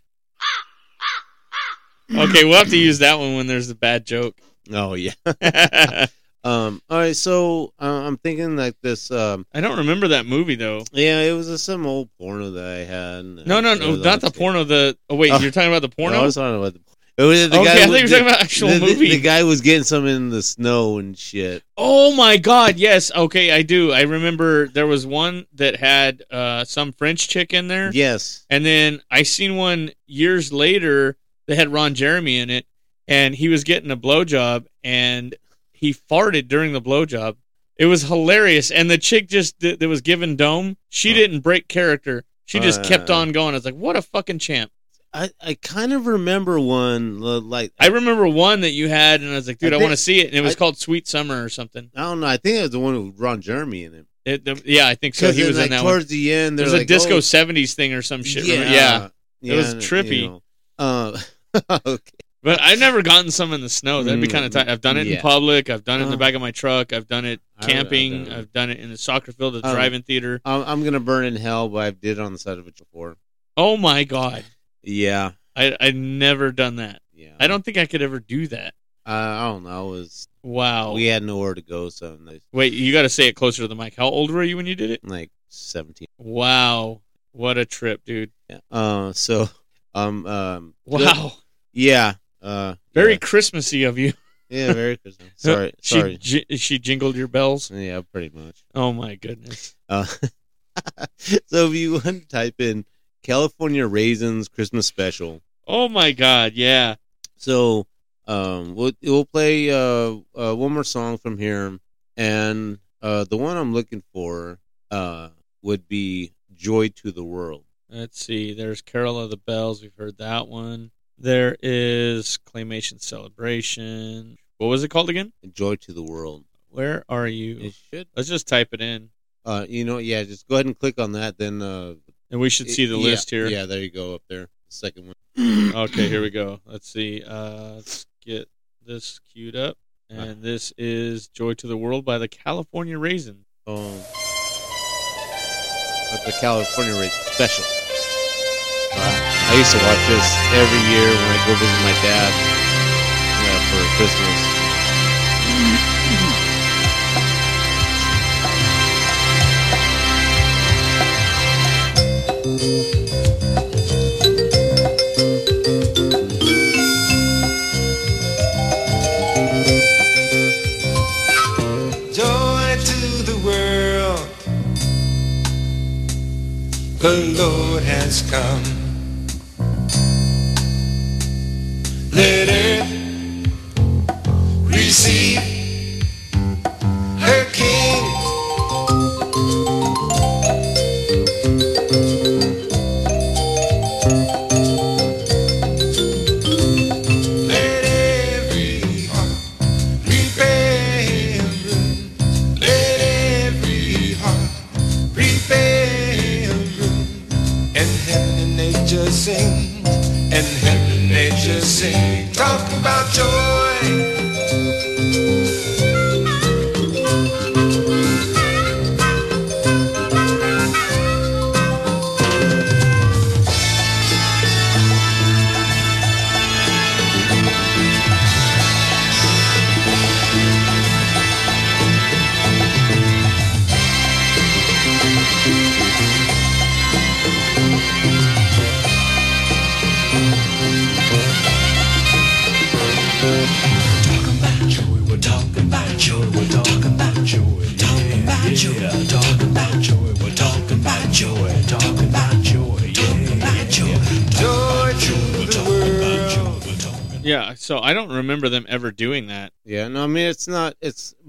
Okay, we'll have to use that one when there's a bad joke. Oh yeah. um. All right. So uh, I'm thinking like this. Um. I don't remember that movie though. Yeah, it was uh, some old porno that I had. No, no, no, not the porno. The oh wait, Oh. you're talking about the porno. I was talking about the. The Okay, guy I thought was- you were talking about actual the, the- movie. The guy was getting some in the snow and shit. Oh my god, yes. Okay, I do. I remember there was one that had uh, some French chick in there. Yes. And then I seen one years later that had Ron Jeremy in it, and he was getting a blowjob, and he farted during the blowjob. It was hilarious, and the chick just that that was given dome. She didn't break character. She just kept Uh. on going. I was like, what a fucking champ. I, I kind of remember one like I remember one that you had, and I was like, dude, I I, want to see it. And it was I- called Sweet Summer or something. I don't know. I think it was the one with Ron Jeremy in it. It, the- yeah, I think so. He was like, in that towards one. the end, There they're was a disco oh, '70s thing or some shit. Yeah, remember? yeah, yeah, it was trippy. you know, uh, okay. But I've never gotten some in the snow. That'd be Mm, kind of tight. I've done it in public. I've done it in the Uh. back of my truck. I've done it I've- I've camping. done I've done it in the soccer field, the Um, drive-in theater. I'm, I'm gonna burn in hell, but I did it on the side of it before. Oh my god, Yeah, I I never done that. yeah. I don't think I could ever do that. Uh, I don't know. It was Wow. we had nowhere to go, so Wait, you got to say it closer to the mic. How old were you when you did it? like 17. Wow, what a trip, dude. Yeah. Uh, so um um. Wow, Yeah. Uh. very yeah. Christmassy of you. Yeah, very Christmas. Sorry, she sorry. ji- she jingled your bells. Yeah, pretty much. Oh my goodness. Uh, so if you want to type in California Raisins Christmas Special, Oh my god, yeah. so um, we'll we'll play uh, uh one more song from here, and uh the one I'm looking for uh would be Joy to the World. Let's see. There's Carol of the Bells. We've heard that one. There is Claymation Celebration. What was it called again? Joy to the World. Where are you? It should. Let's just type it in, Uh, you know, yeah, just go ahead and click on that. Then uh, and we should see the yeah, list here. Yeah, there you go up there. The second one. Okay, here we go. Let's see. Uh, let's get this queued up. And this is Joy to the World by the California Raisin. Oh, that's the California Raisin Special. Uh, I used to watch this every year when I go visit my dad. Yeah, for Christmas. The world. The Lord has come. Let earth receive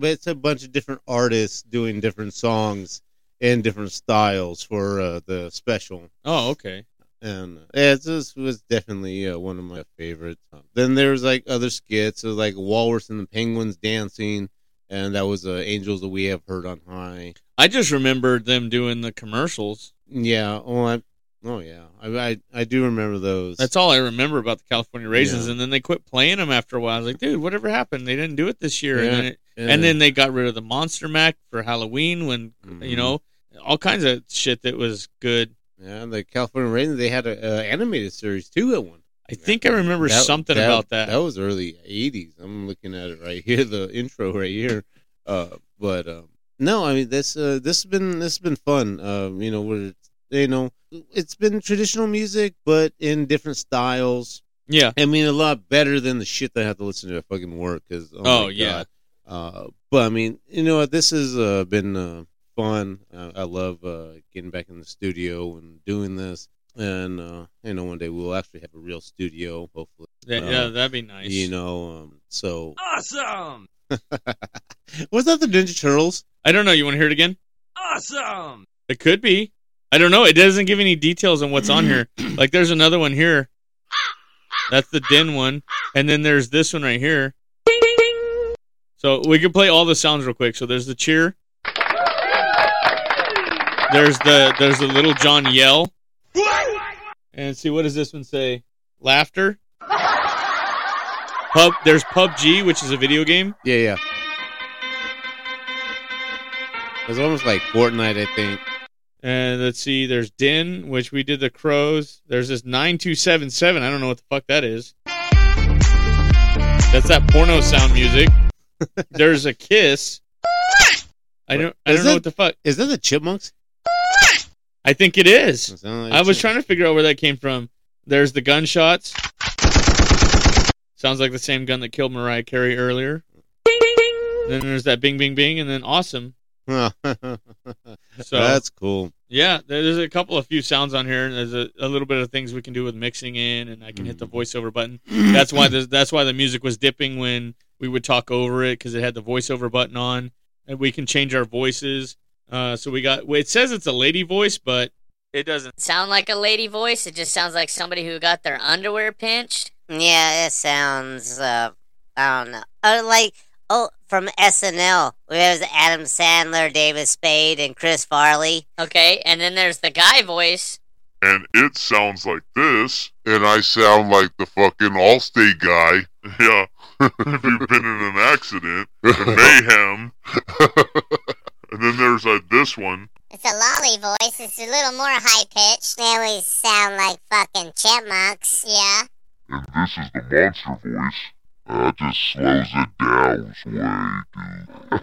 but it's a bunch of different artists doing different songs and different styles for uh, the special. Oh, okay. And uh, yeah, this was definitely uh, one of my favorites. Then there's like other skits, so like Walrus and the Penguins dancing, and that was uh, Angels that we have heard on high. I just remembered them doing the commercials. Yeah, oh, I, oh yeah, I, I I do remember those. That's all I remember about the California Raisins, Yeah. and then they quit playing them after a while. I was like, dude, whatever happened? They didn't do it this year, Yeah, and it, yeah. and then they got rid of the Monster Mac for Halloween. When Mm-hmm. you know all kinds of shit that was good. Yeah, the California Raisins. They had a uh, animated series too at one. I think I remember something about that. That was early '80s. I'm looking at it right here, the intro right here. Uh, but um, no, I mean this. Uh, this has been this has been fun. Um, you know, where you know it's been traditional music, but in different styles. Yeah, I mean a lot better than the shit that I have to listen to at fucking work. Cause oh, Oh, yeah. God. Uh, but I mean, you know, what, this has uh, been uh, fun. Uh, I love uh, getting back in the studio and doing this. And uh, you know, one day we'll actually have a real studio, hopefully. Yeah, Uh, yeah, that'd be nice. You know, um, so Awesome! was that the Ninja Turtles? I don't know. You want to hear it again? Awesome! It could be. I don't know. It doesn't give any details on what's on here. Like, there's another one here. That's the din one. And then there's this one right here. So we can play all the sounds real quick. So there's the cheer. There's the there's the Lil Jon yell. And see what does this one say? Laughter. Pub there's PUBG, which is a video game. Yeah, yeah. It's almost like Fortnite, I think. And let's see, there's Din, which we did the crows. There's this 9277. I don't know what the fuck that is. That's that porno sound music. There's a kiss. I don't I don't know what the fuck. Is that the Chipmunks? I think it is. like I was trying to figure out where that came from. There's the gunshots. Sounds like the same gun that killed Mariah Carey earlier. Then there's that bing bing bing and then awesome. So That's cool. Yeah, there's a couple of few sounds on here, and there's a, a little bit of things we can do with mixing in, and I can hit the Mm. voiceover button. That's why the, that's why the music was dipping when we would talk over it because it had the voiceover button on, and we can change our voices. Uh, so we got. It says it's a lady voice, but it doesn't. Sound like a lady voice? It just sounds like somebody who got their underwear pinched? Yeah, it sounds. Uh, I don't know. Uh, like oh, from SNL, there's Adam Sandler, David Spade, and Chris Farley. Okay, and then there's the guy voice. And it sounds like this. And I sound like the fucking Allstate guy. Yeah. if you've been in an accident, mayhem. and then there's uh, this one. It's a lolly voice. It's a little more high pitched. They always sound like fucking chipmunks. Yeah. And this is the monster voice. That just slows it down way, dude.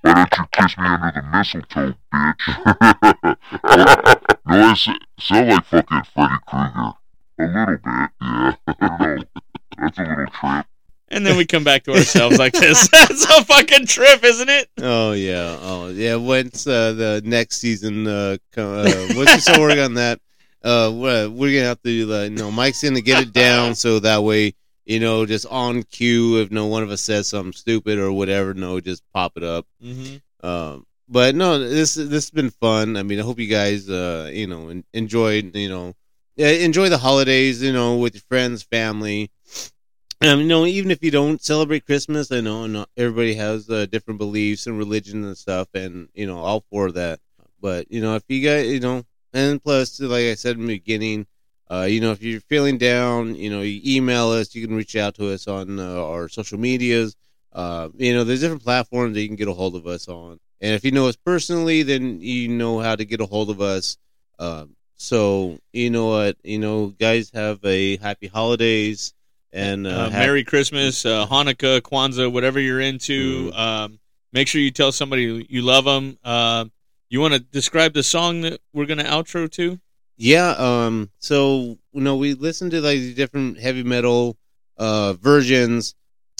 Why don't you kiss me under the mistletoe, bitch? no, I sound like fucking Freddy Krueger. A little bit, then we come back to ourselves like this. That's a fucking trip, isn't it? Oh yeah, oh yeah. Once uh, the next season, uh, come, uh, we start working on that, uh, we're, we're gonna have to, uh, you know, Mike's gonna get it down so that way, you know, just on cue, if no one of us says something stupid or whatever, no, just pop it up. Mm-hmm. Um, but no, this this has been fun. I mean, I hope you guys, uh, you know, enjoyed, you know, enjoy the holidays, you know, with your friends, family. Um, you know, even if you don't celebrate Christmas, I know not everybody has uh, different beliefs and religions and stuff, and you know, all for that. But you know, if you guys, you know, and plus, like I said in the beginning, uh, you know, if you're feeling down, you know, you email us. You can reach out to us on uh, our social medias. Uh, you know, there's different platforms that you can get a hold of us on. And if you know us personally, then you know how to get a hold of us. Um, so you know what, you know, guys, have a happy holidays and uh, Uh, Merry Christmas, uh, Hanukkah, Kwanzaa, whatever you're into. Um, make sure you tell somebody you love them. Uh, you want to describe the song that we're going to outro to? Yeah, um so you know, we listened to like these different heavy metal uh versions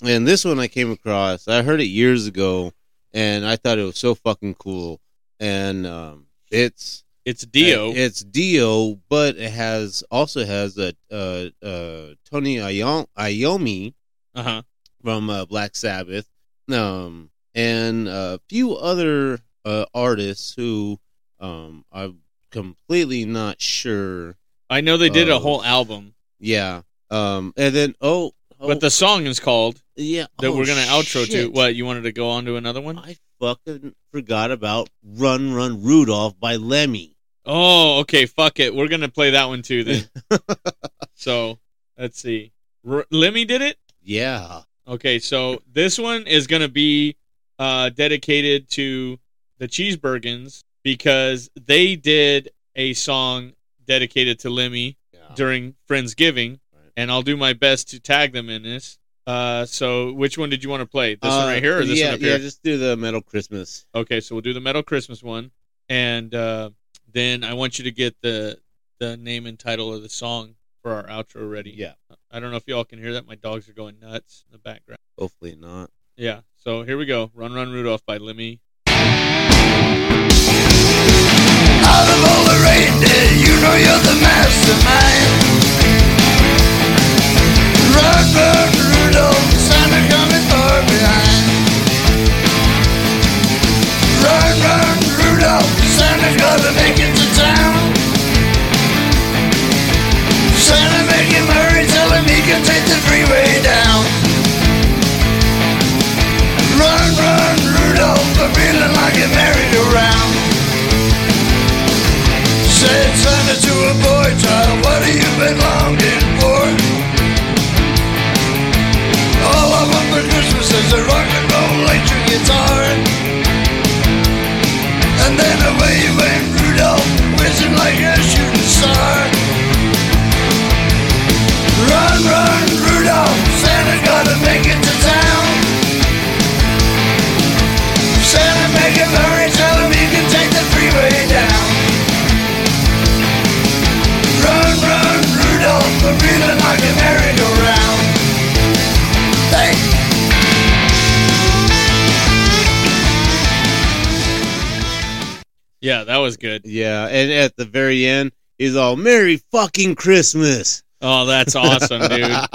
and this one I came across. I heard it years ago and I thought it was so fucking cool. And um it's it's Dio. it's Dio, but it has also has a uh uh Tony Iommi Uh-huh. from uh, Black Sabbath. Um and a few other uh artists who um I'm completely not sure. I know they did a whole album, Yeah. Um and then oh, oh but the song is called yeah that oh, we're going to outro to. What, you wanted to go on to another one? I fucking forgot about Run Run Rudolph by Lemmy. Oh, okay. Fuck it. We're going to play that one too then. so, let's see. R- Lemmy did it? Yeah. Okay, so this one is going to be uh, dedicated to the Cheeseburgans because they did a song dedicated to Lemmy during Friendsgiving, and I'll do my best to tag them in this. Uh, so, which one did you want to play? This one Uh, right here, or this yeah, one up yeah, here? just do the Metal Christmas. Okay, so we'll do the Metal Christmas one, and uh, then I want you to get the the name and title of the song for our outro ready. Yeah. I don't know if y'all can hear that. My dogs are going nuts in the background. Hopefully not. Yeah. So here we go. Run, Run, Rudolph by Lemmy. Out of all the reindeer, you know you're the mastermind. Run, run, Rudolph, Santa coming far behind. Run, run, Rudolph, Santa's gonna make it to town. Santa, make him hurry can take the freeway down. Run, run, Rudolph, I'm feeling like married around. Said Santa to a boy child, what have you been longing for? All I want for Christmas is a rock and roll electric guitar. You Rudolph, like a shooting star. Run, run, Rudolph, Santa gotta make it to town. Santa, make hurry, Yeah, that was good. Yeah, and at the very end, he's all "Merry fucking Christmas." Oh, that's awesome, dude.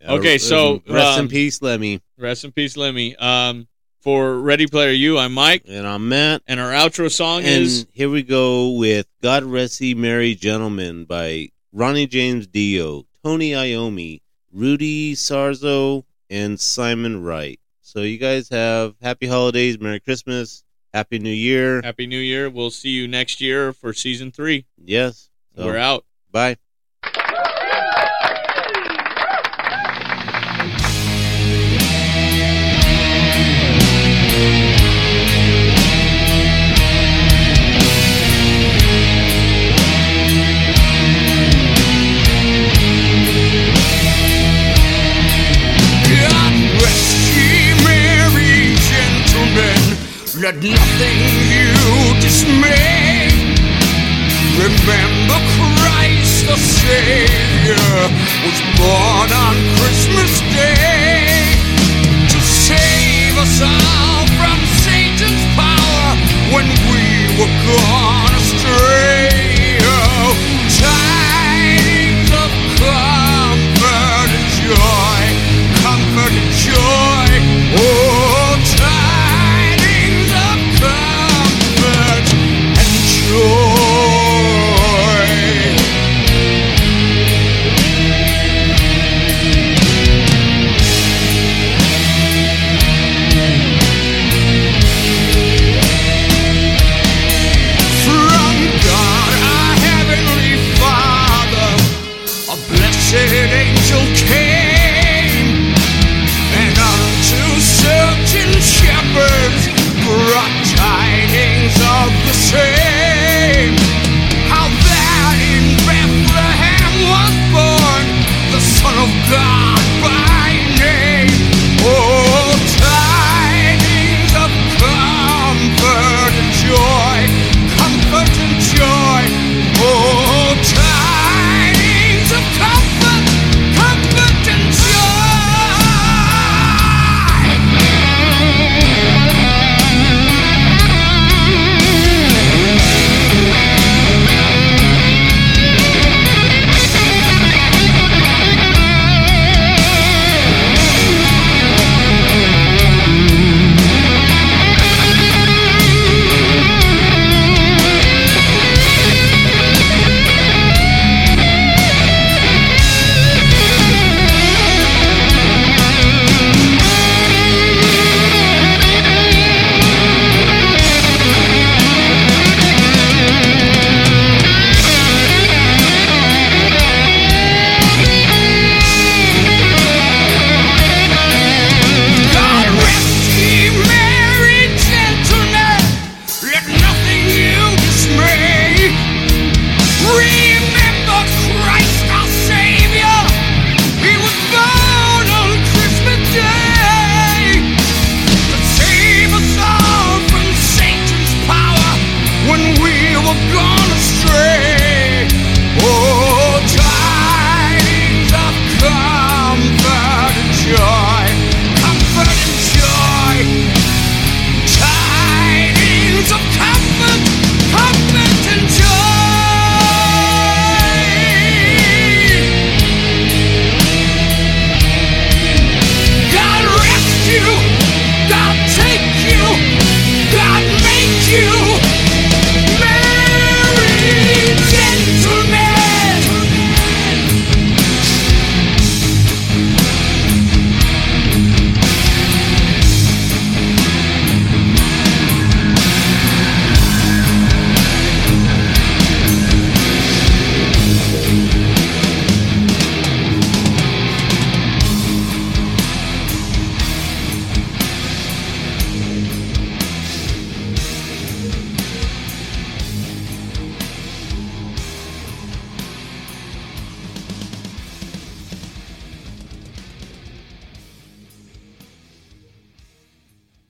Yeah, Okay, so rest in um, peace, Lemmy. Rest in peace, Lemmy. Um, for Ready Player You, I'm Mike, and I'm Matt. And our outro song And is here we go with "God Rest Ye Merry Gentlemen" by Ronnie James Dio, Tony Iommi, Rudy Sarzo, and Simon Wright. So you guys have happy holidays, Merry Christmas, Happy New Year. Happy New Year. We'll see you next year for season three. Yes. So, We're out. Bye. Let nothing you dismay. Remember Christ the Savior was born on Christmas Day to save us all from Satan's power when we were gone astray. Oh, times of comfort and joy, comfort and joy. Oh,